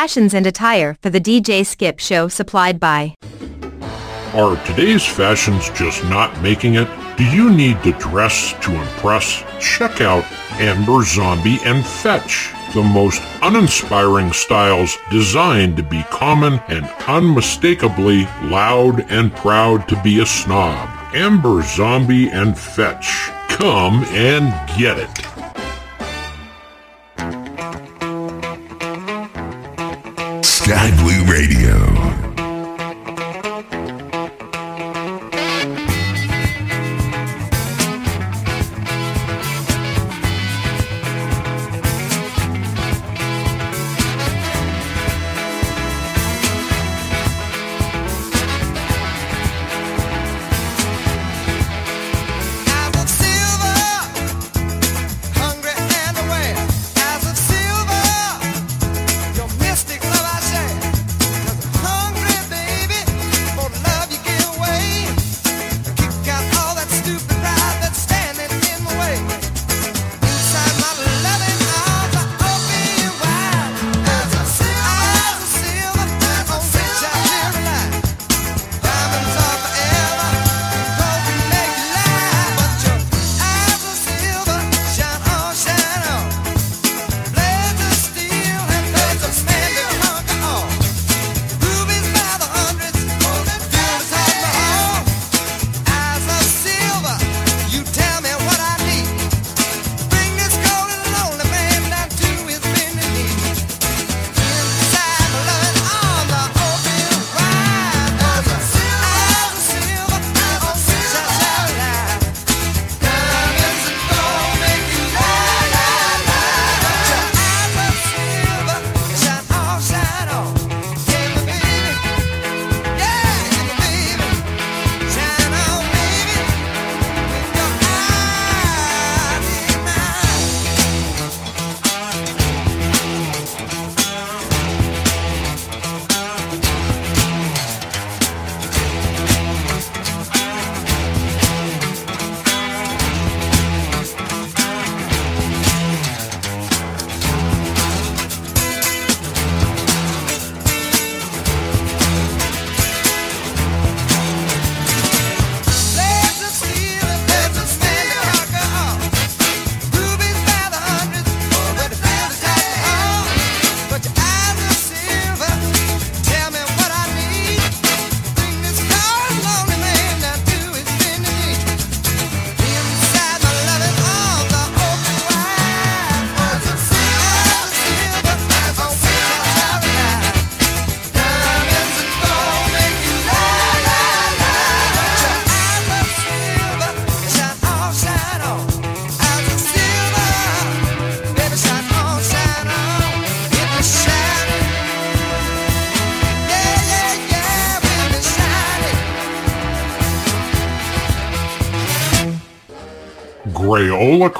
fashions and attire for the DJ Skip show supplied by. Are today's fashions just not making it? Do you need to dress to impress? Check out Amber Zombie and Fetch, the most uninspiring styles designed to be common and unmistakably loud and proud to be a snob. Amber Zombie and Fetch. Come and get it. Radio.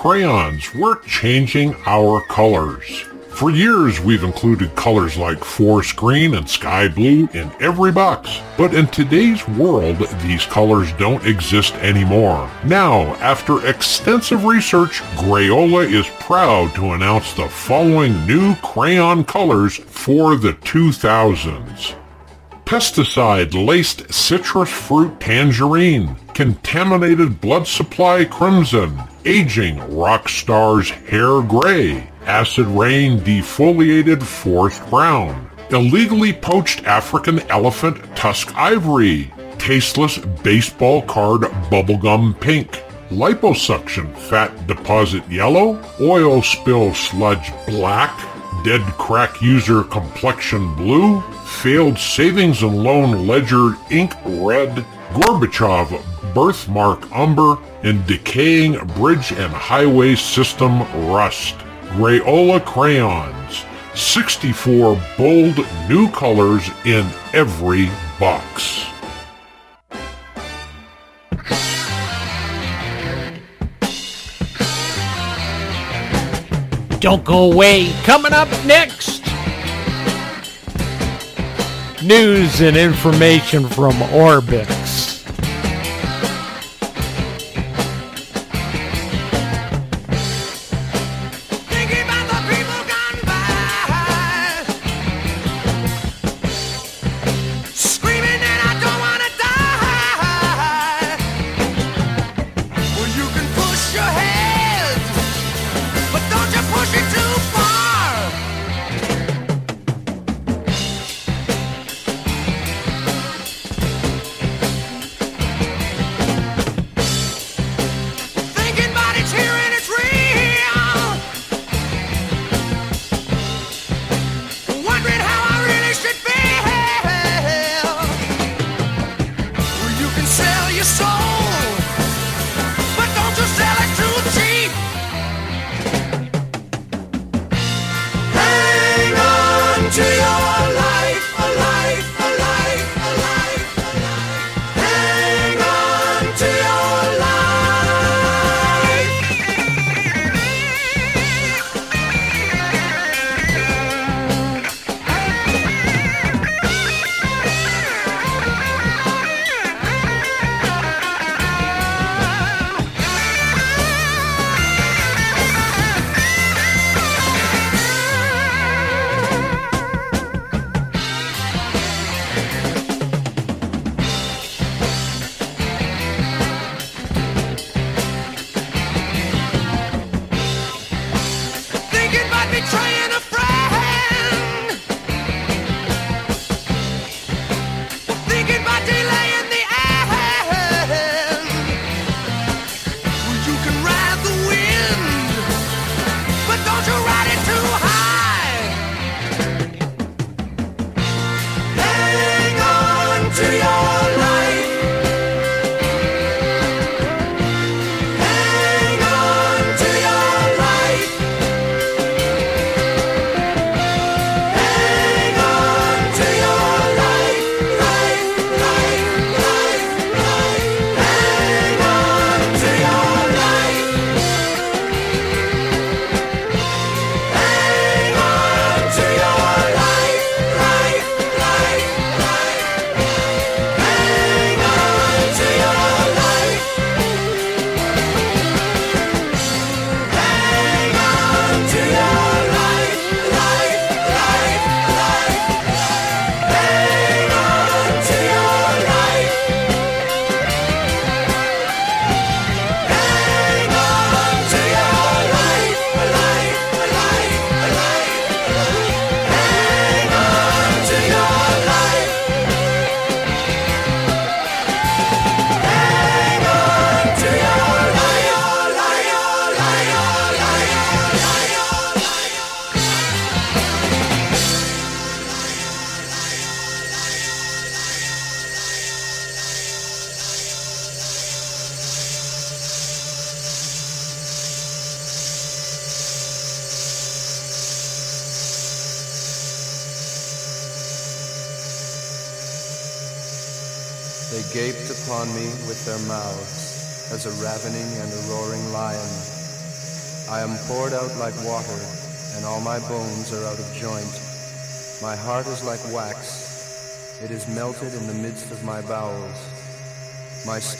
Crayons, we're changing our colors. For years, we've included colors like forest green and sky blue in every box. But in today's world, these colors don't exist anymore. Now, after extensive research, Crayola is proud to announce the following new crayon colors for the 2000s. Pesticide-laced citrus fruit tangerine, contaminated blood supply crimson, aging rock star's hair gray, acid rain defoliated forest brown, illegally poached African elephant tusk ivory, tasteless baseball card bubblegum pink, liposuction fat deposit yellow, oil spill sludge black, dead crack user complexion blue, failed savings and loan ledger ink red, Gorbachev birthmark umber, and decaying bridge and highway system rust. Crayola crayons. 64 bold new colors in every box. Don't go away. Coming up next, news and information from Orbx.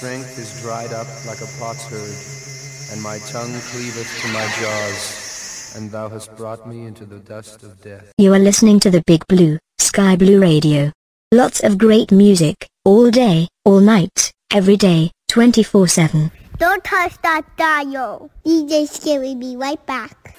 Strength is dried up like a potsherd, and my tongue cleaveth to my jaws. And thou hast brought me into the dust of death. You are listening to the Big Blue, Sky Blue Radio. Lots of great music, all day, all night, every day, 24 7. Don't touch that dial. DJ Skip will be right back.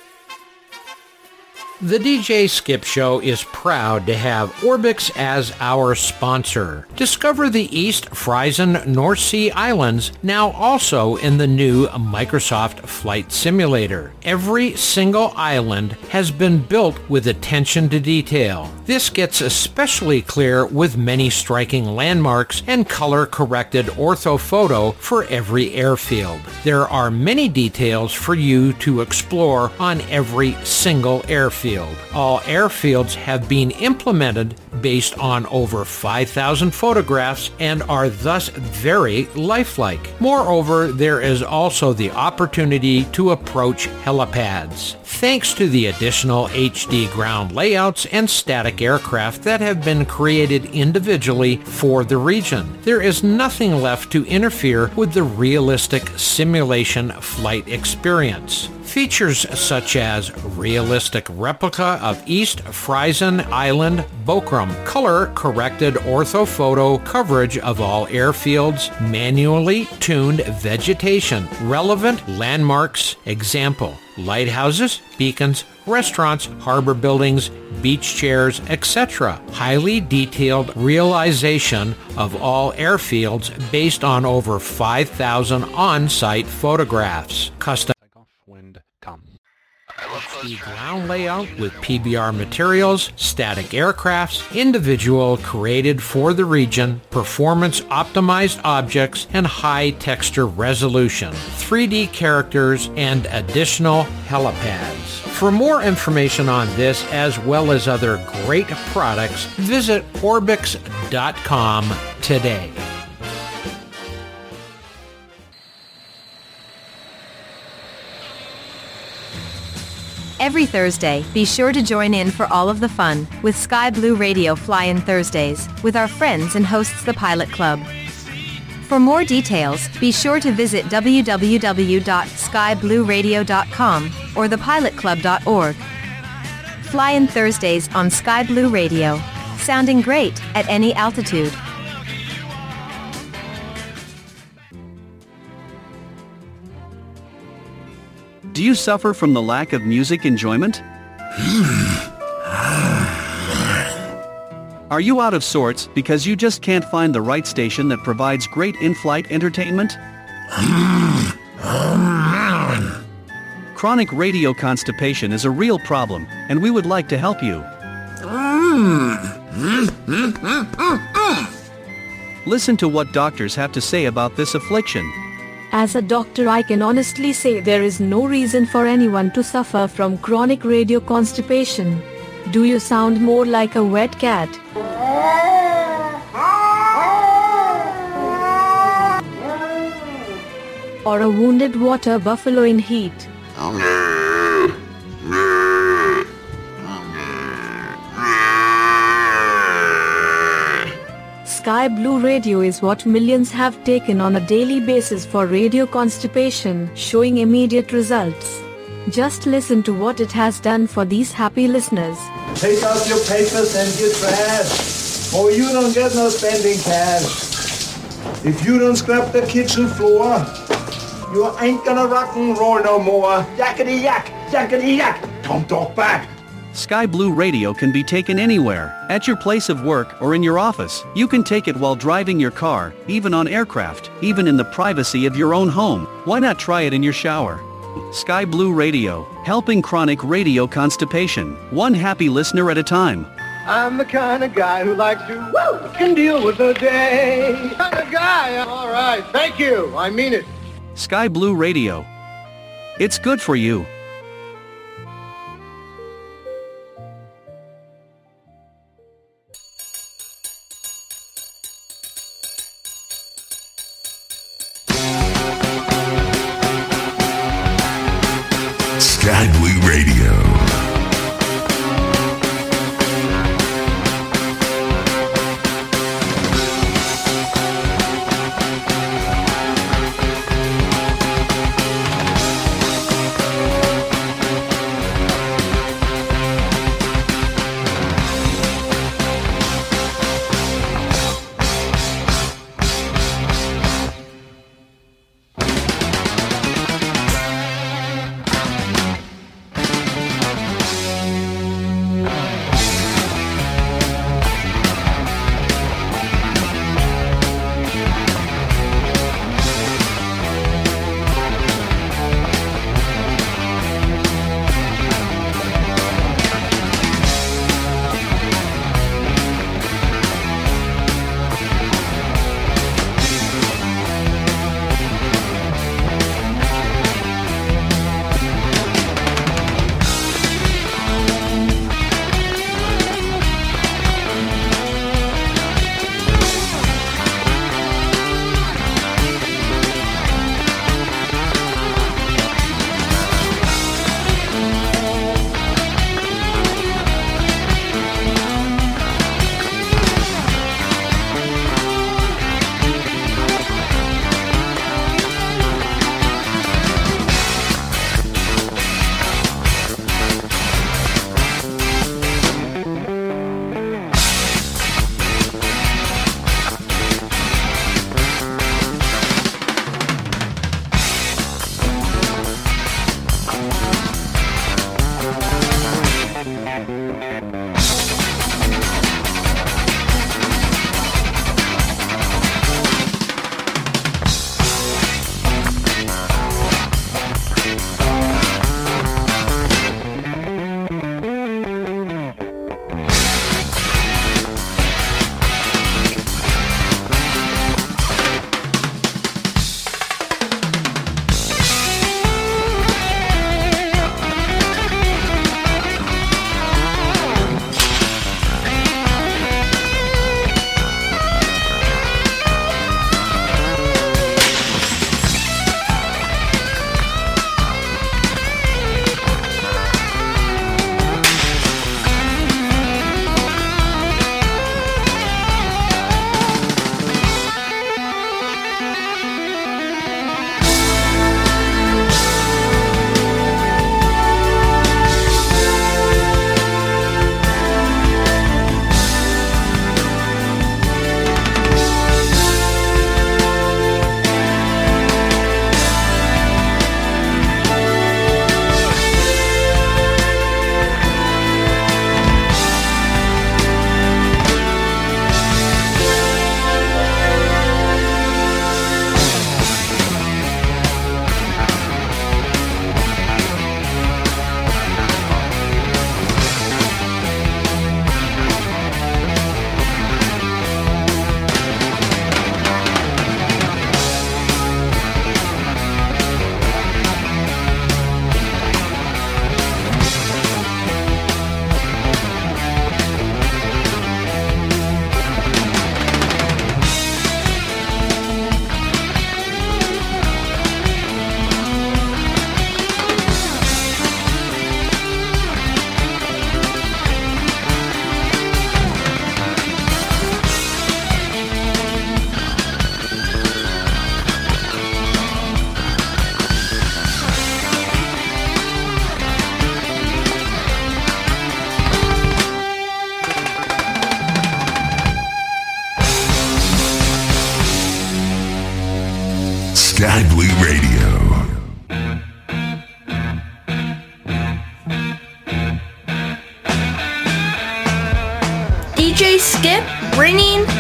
The DJ Skip Show is proud to have Orbx as our sponsor. Discover the East Frisian North Sea Islands now also in the new Microsoft Flight Simulator. Every single island has been built with attention to detail. This gets especially clear with many striking landmarks and color-corrected orthophoto for every airfield. There are many details for you to explore on every single airfield. All airfields have been implemented based on over 5,000 photographs and are thus very lifelike. Moreover, there is also the opportunity to approach helipads. Thanks to the additional HD ground layouts and static aircraft that have been created individually for the region, there is nothing left to interfere with the realistic simulation flight experience. Features such as realistic replica of East Frisian Island, Borkum, color-corrected orthophoto coverage of all airfields, manually tuned vegetation, relevant landmarks, example, lighthouses, beacons, restaurants, harbor buildings, beach chairs, etc. Highly detailed realization of all airfields based on over 5,000 on-site photographs. Custom the ground layout with PBR materials, static aircrafts, individual created for the region, performance optimized objects, and high texture resolution, 3D characters, and additional helipads. For more information on this as well as other great products, visit Orbx.com today. Every Thursday, be sure to join in for all of the fun with Sky Blue Radio Fly-In Thursdays with our friends and hosts the Pilot Club. For more details, be sure to visit www.skyblueradio.com or thepilotclub.org. Fly-In Thursdays on Sky Blue Radio, sounding great at any altitude. Do you suffer from the lack of music enjoyment? Are you out of sorts because you just can't find the right station that provides great in-flight entertainment? Chronic radio constipation is a real problem, and we would like to help you. Listen to what doctors have to say about this affliction. As a doctor I can honestly say there is no reason for anyone to suffer from chronic radio constipation. Do you sound more like a wet cat? Or a wounded water buffalo in heat? Sky Blue Radio is what millions have taken on a daily basis for radio constipation, showing immediate results. Just listen to what it has done for these happy listeners. Take out your papers and your trash, or you don't get no spending cash. If you don't scrub the kitchen floor, you ain't gonna rock and roll no more. Yakety yak, yakety yak. Don't talk back. Sky Blue Radio can be taken anywhere, at your place of work or in your office. You can take it while driving your car, even on aircraft, even in the privacy of your own home. Why not try it in your shower? Sky Blue Radio, helping chronic radio constipation, one happy listener at a time. I'm the kind of guy who likes to, woo, can deal with the day. Kind of guy. All right. Thank you. I mean it. Sky Blue Radio. It's good for you.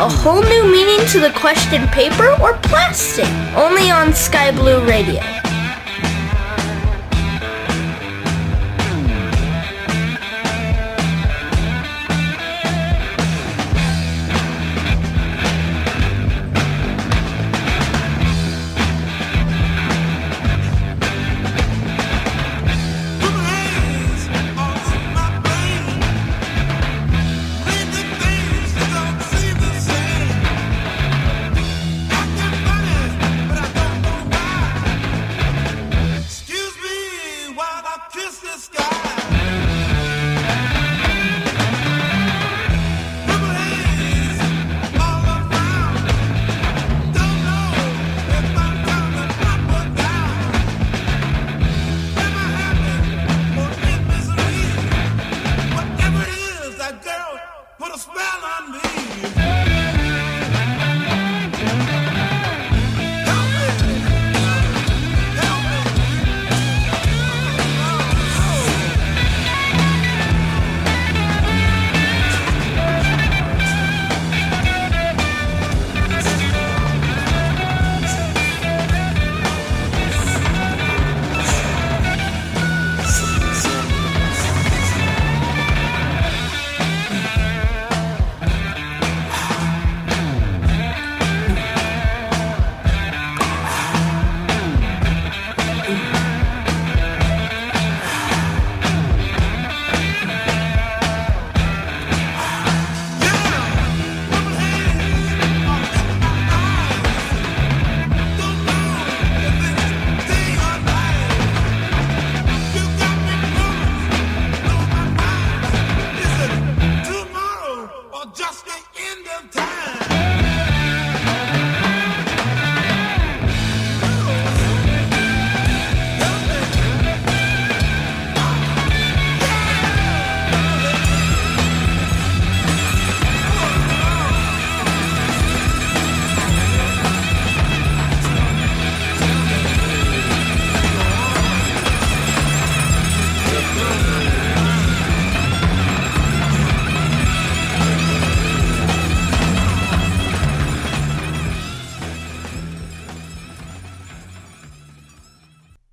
A whole new meaning to the question paper or plastic, only on Sky Blue Radio.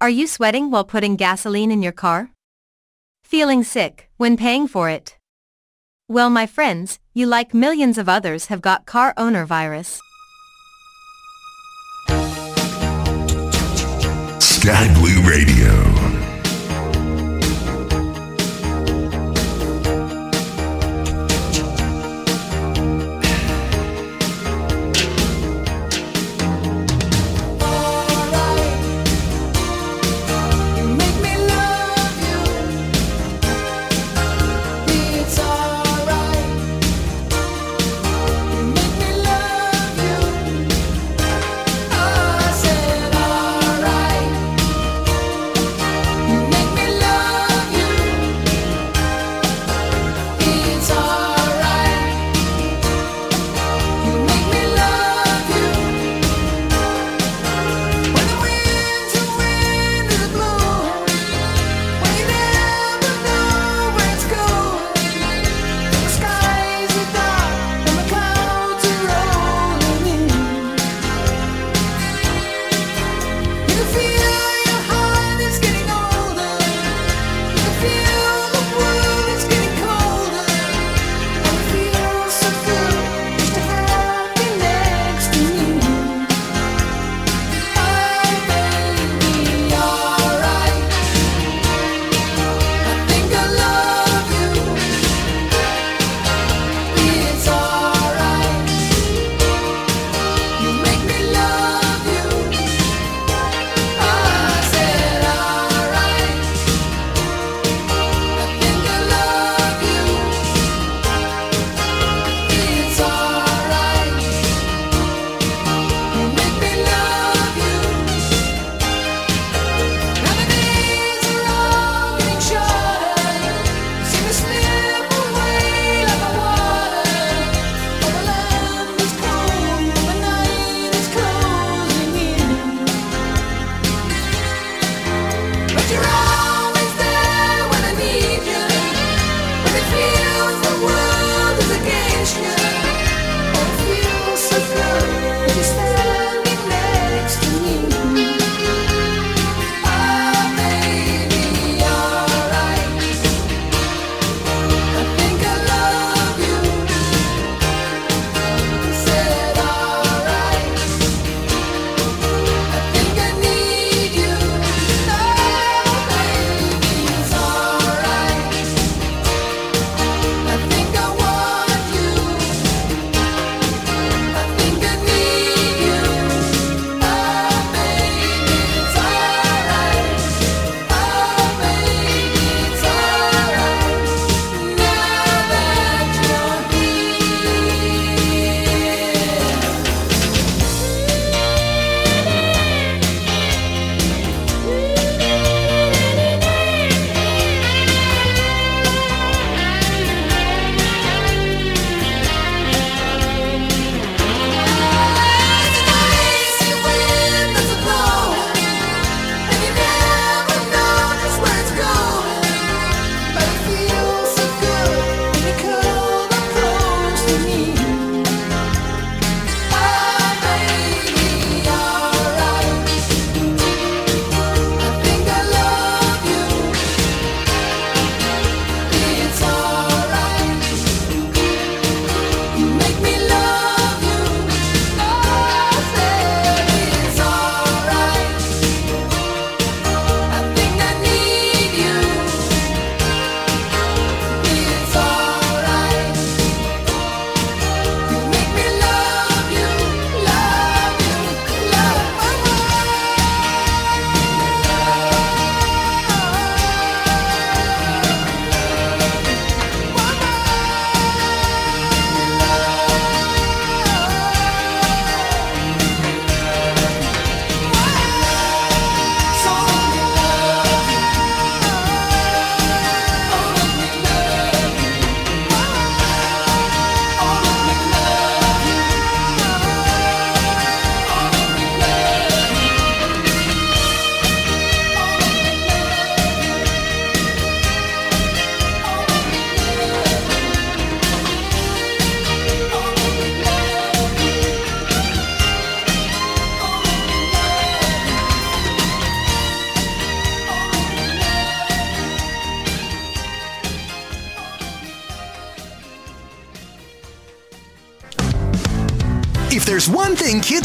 Are you sweating while putting gasoline in your car? Feeling sick when paying for it? Well, my friends, you like millions of others have got car owner virus. Sky Blue Radio.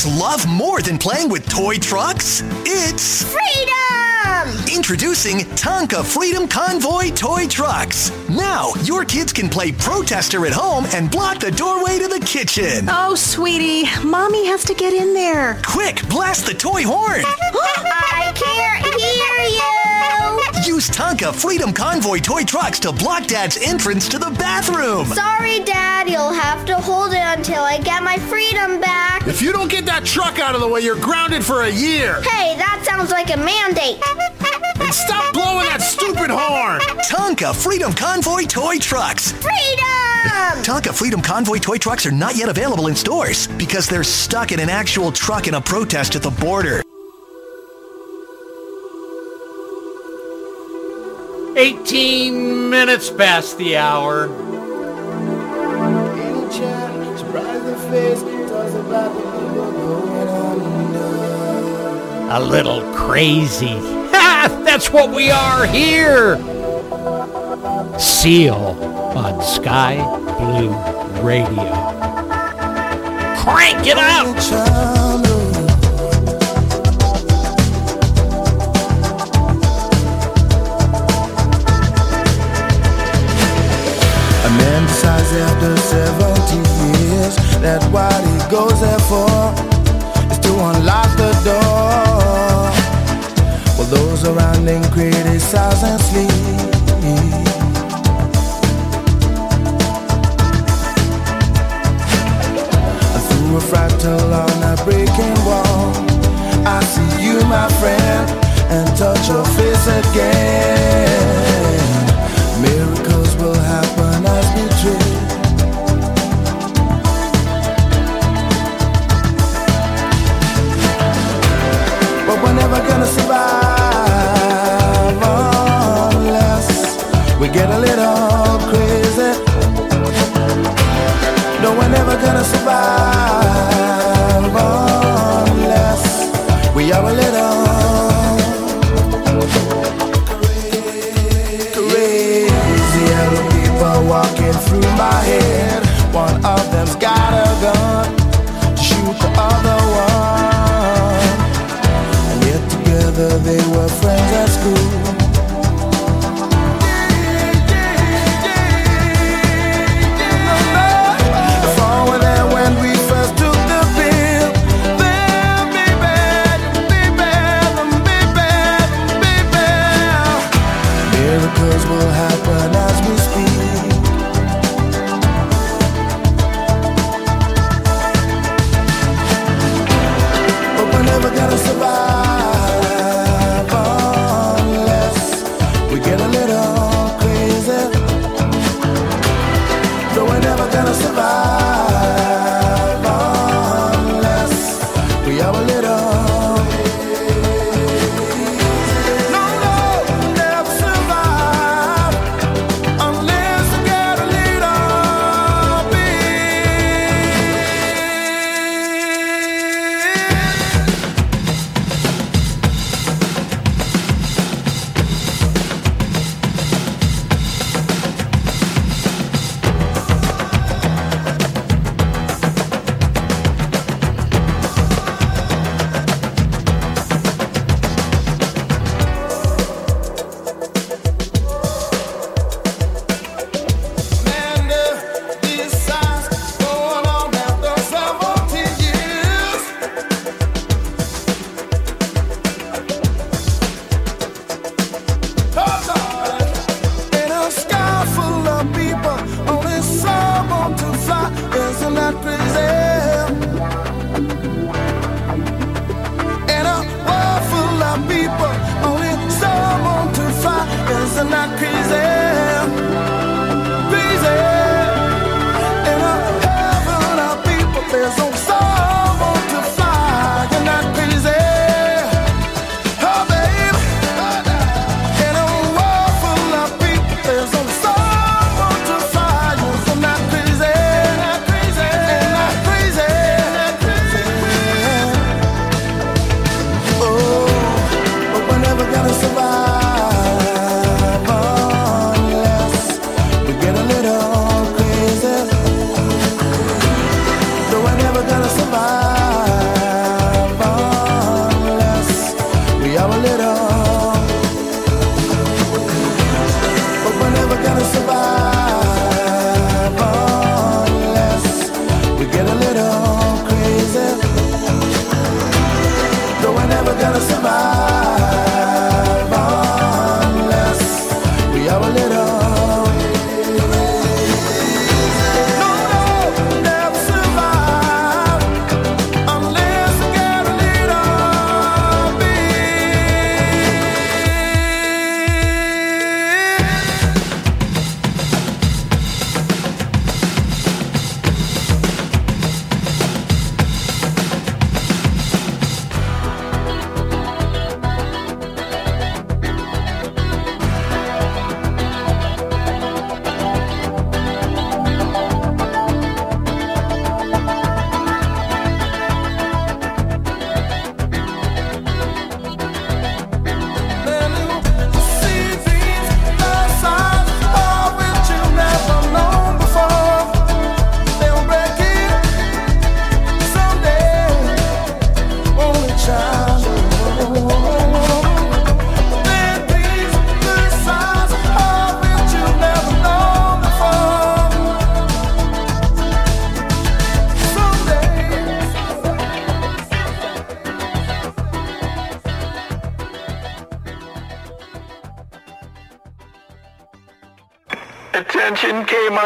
Kids love more than playing with toy trucks, it's freedom! Introducing Tonka Freedom Convoy toy trucks. Now, your kids can play protester at home and block the doorway to the kitchen. Oh, sweetie, mommy has to get in there. Quick, blast the toy horn. I can't hear you! Use Tonka Freedom Convoy toy trucks to block Dad's entrance to the bathroom. Sorry, Dad, you'll have to hold it until I get my freedom back. If you don't get that truck out of the way, you're grounded for a year. Hey, that sounds like a mandate. And stop blowing that stupid horn. Tonka Freedom Convoy toy trucks. Freedom! Tonka Freedom Convoy toy trucks are not yet available in stores because they're stuck in an actual truck in a protest at the border. 18 minutes past the hour. A little crazy. Ha! That's what we are here. Seal on Sky Blue Radio. Crank it up! Quédame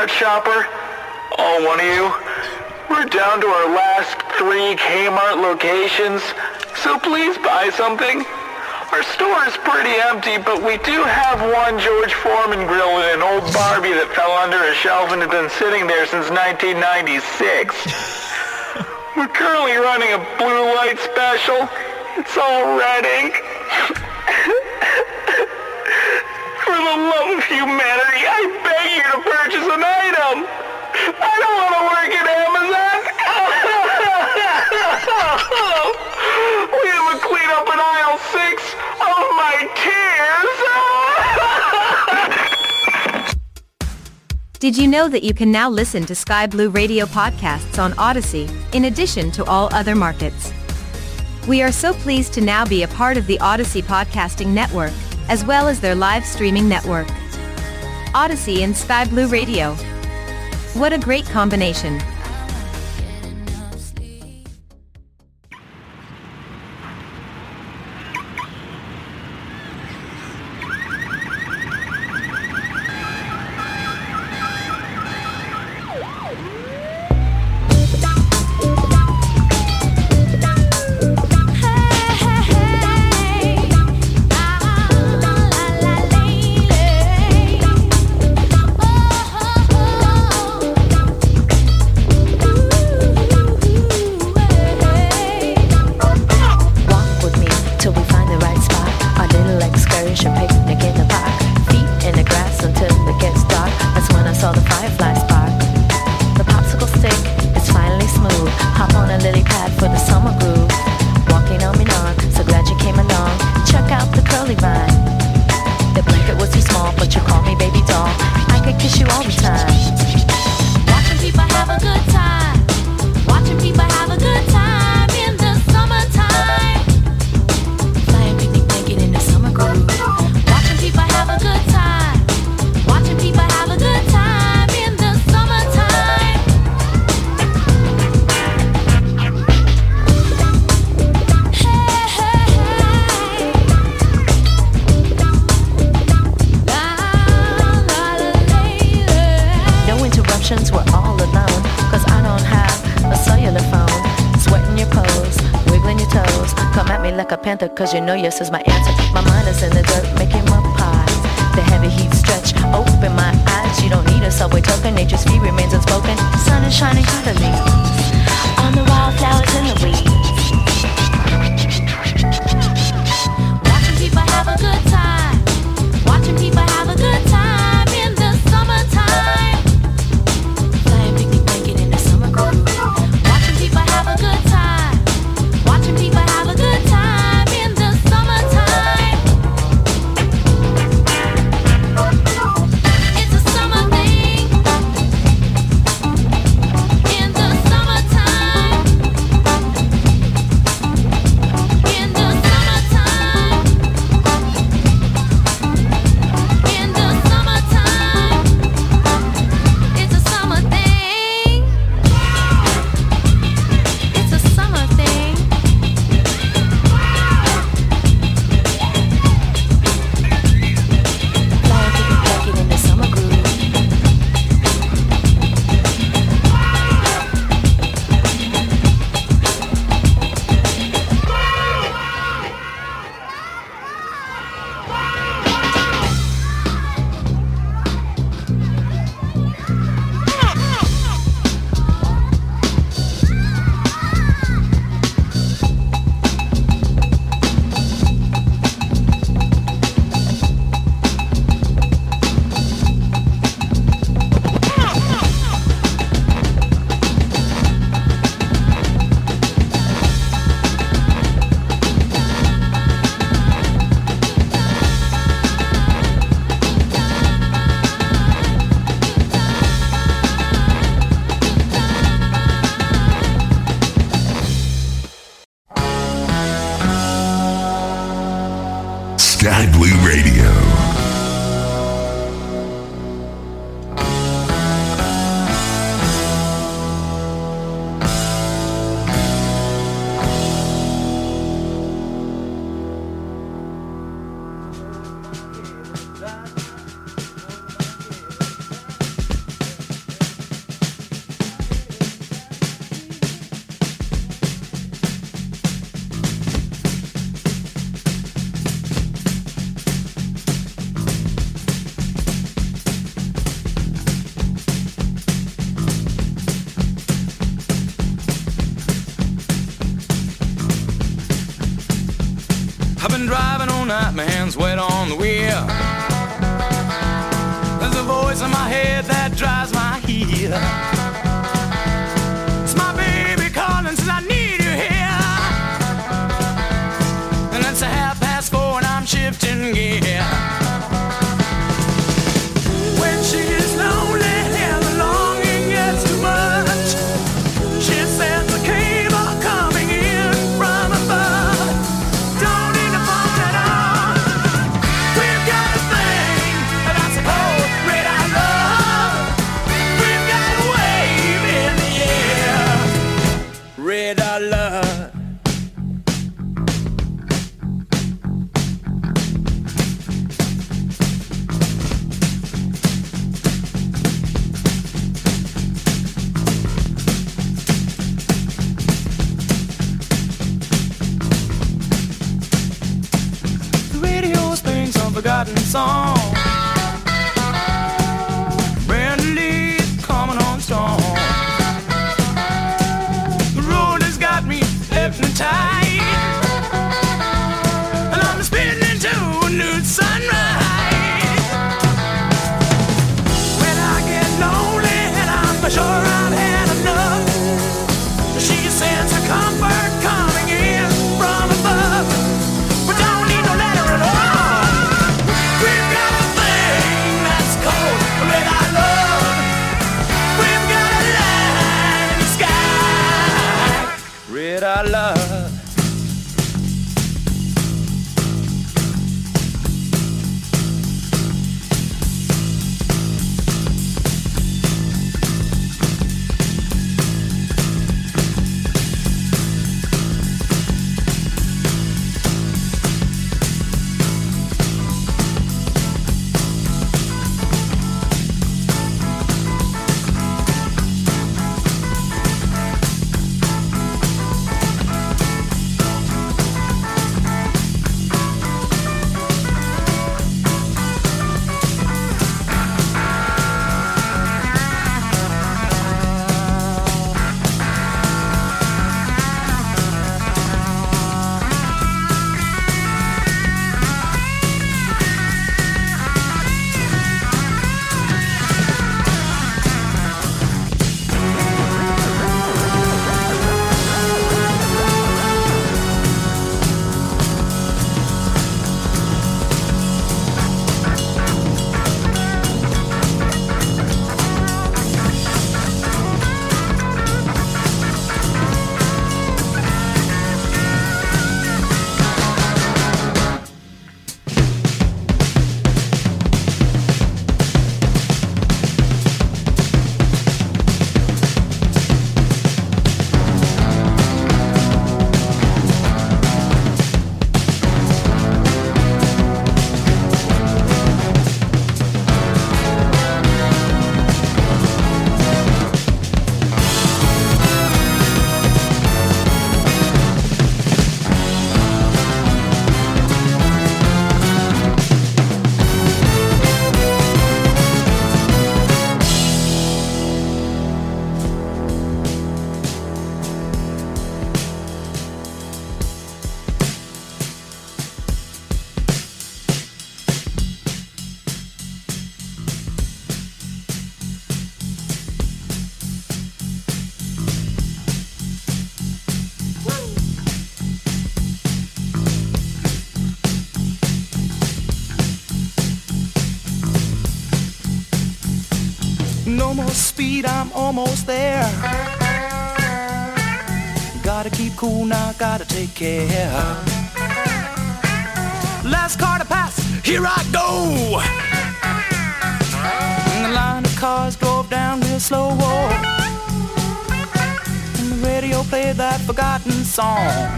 donut shopper? Oh, one of you? We're down to our last three Kmart locations, so please buy something. Our store is pretty empty, but we do have one George Foreman grill and an old Barbie that fell under a shelf and has been sitting there since 1996. We're currently running a blue light special. It's all red ink. Did you know that you can now listen to Sky Blue Radio podcasts on Audacy, in addition to all other markets? We are so pleased to now be a part of the Audacy Podcasting Network, as well as their live streaming network. Audacy and Sky Blue Radio. What a great combination. Cause you know yes is my answer. Almost there. Gotta keep cool now, gotta take care. Last car to pass, here I go. And the line of cars drove down real slow. Oh. And the radio played that forgotten song.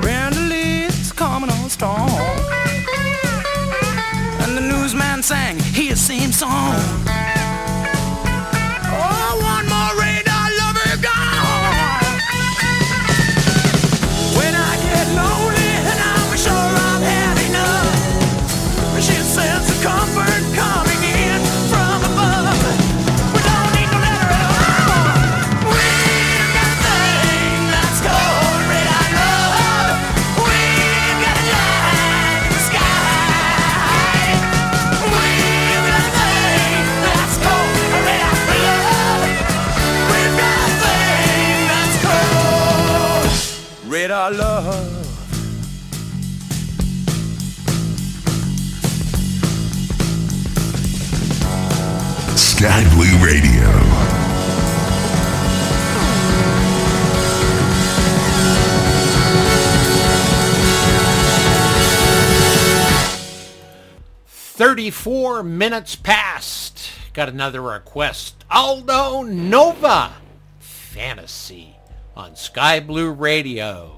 Brenda Lee's coming on strong. And the newsman sang his same song. 34 minutes past. Got another request. Aldo Nova Fantasy on Sky Blue Radio.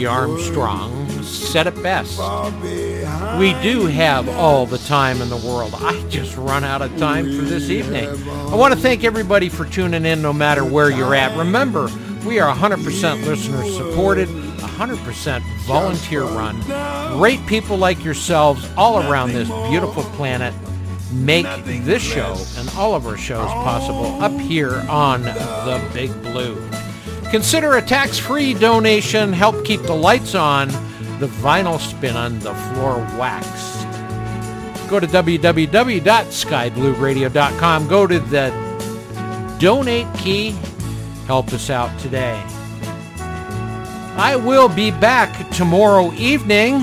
Louis Armstrong, said it best. We do have all the time in the world. I just run out of time for this evening. I want to thank everybody for tuning in no matter where you're at. Remember, we are 100% listener supported, 100% volunteer run. Great people like yourselves all around this beautiful planet make this show and all of our shows possible up here on the Big Blue. Consider a tax-free donation. Help keep the lights on, the vinyl spinning, the floor waxed. Go to www.skyblueradio.com. Go to the donate key. Help us out today. I will be back tomorrow evening.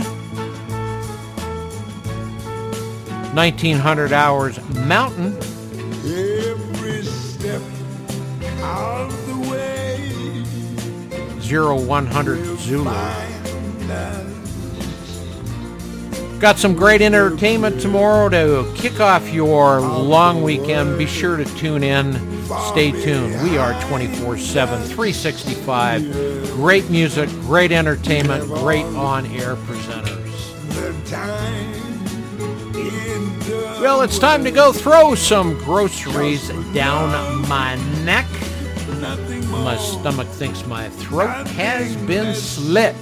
1900 hours Mountain. 0100 Zulu. Got some great entertainment tomorrow to kick off your long weekend. Be sure to tune in. Stay tuned. We are 24 7, 365. Great music, great entertainment, great on air presenters. Well, it's time to go throw some groceries down my neck. My stomach thinks my throat has been slit.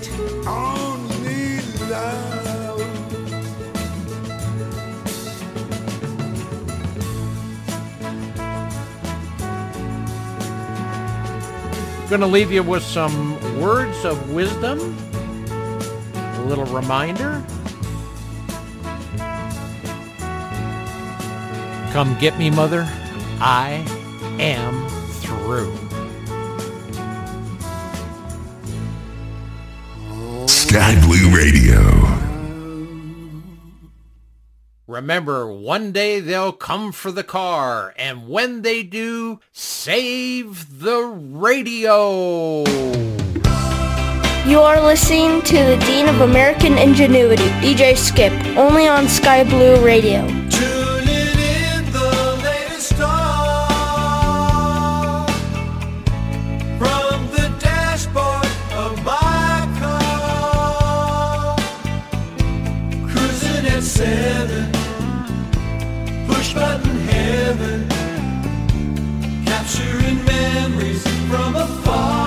Going to leave you with some words of wisdom, a little reminder. Come get me, mother. I am through. Sky Blue Radio. Remember, one day they'll come for the car, and when they do, save the radio. You are listening to the Dean of American Ingenuity, DJ Skip, only on Sky Blue Radio. Seven, push button heaven, capturing memories from afar.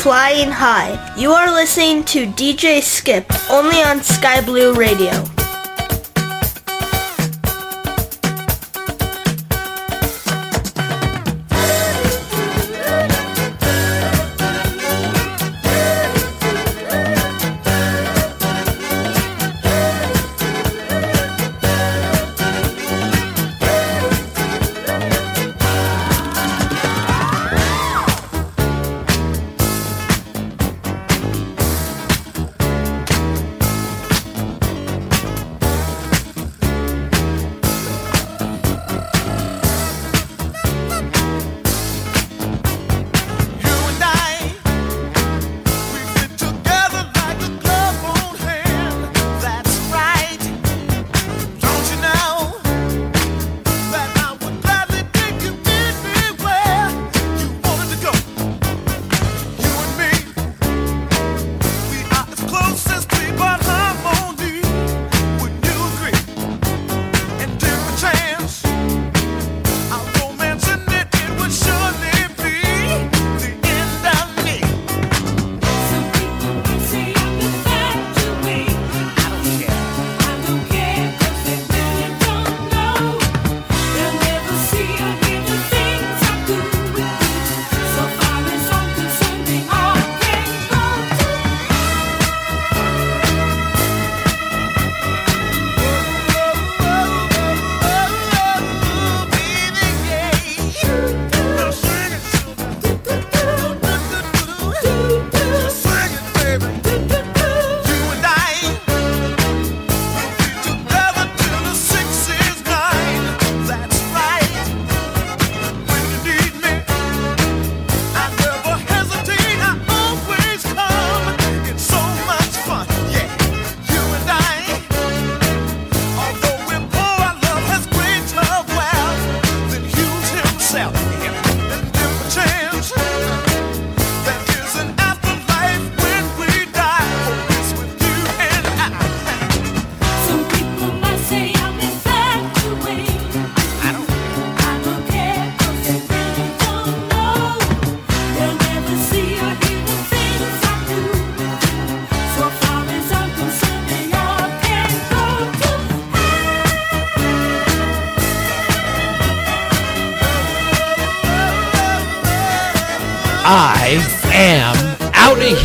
Flying high. You are listening to DJ Skip only on Sky Blue Radio.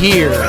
Here.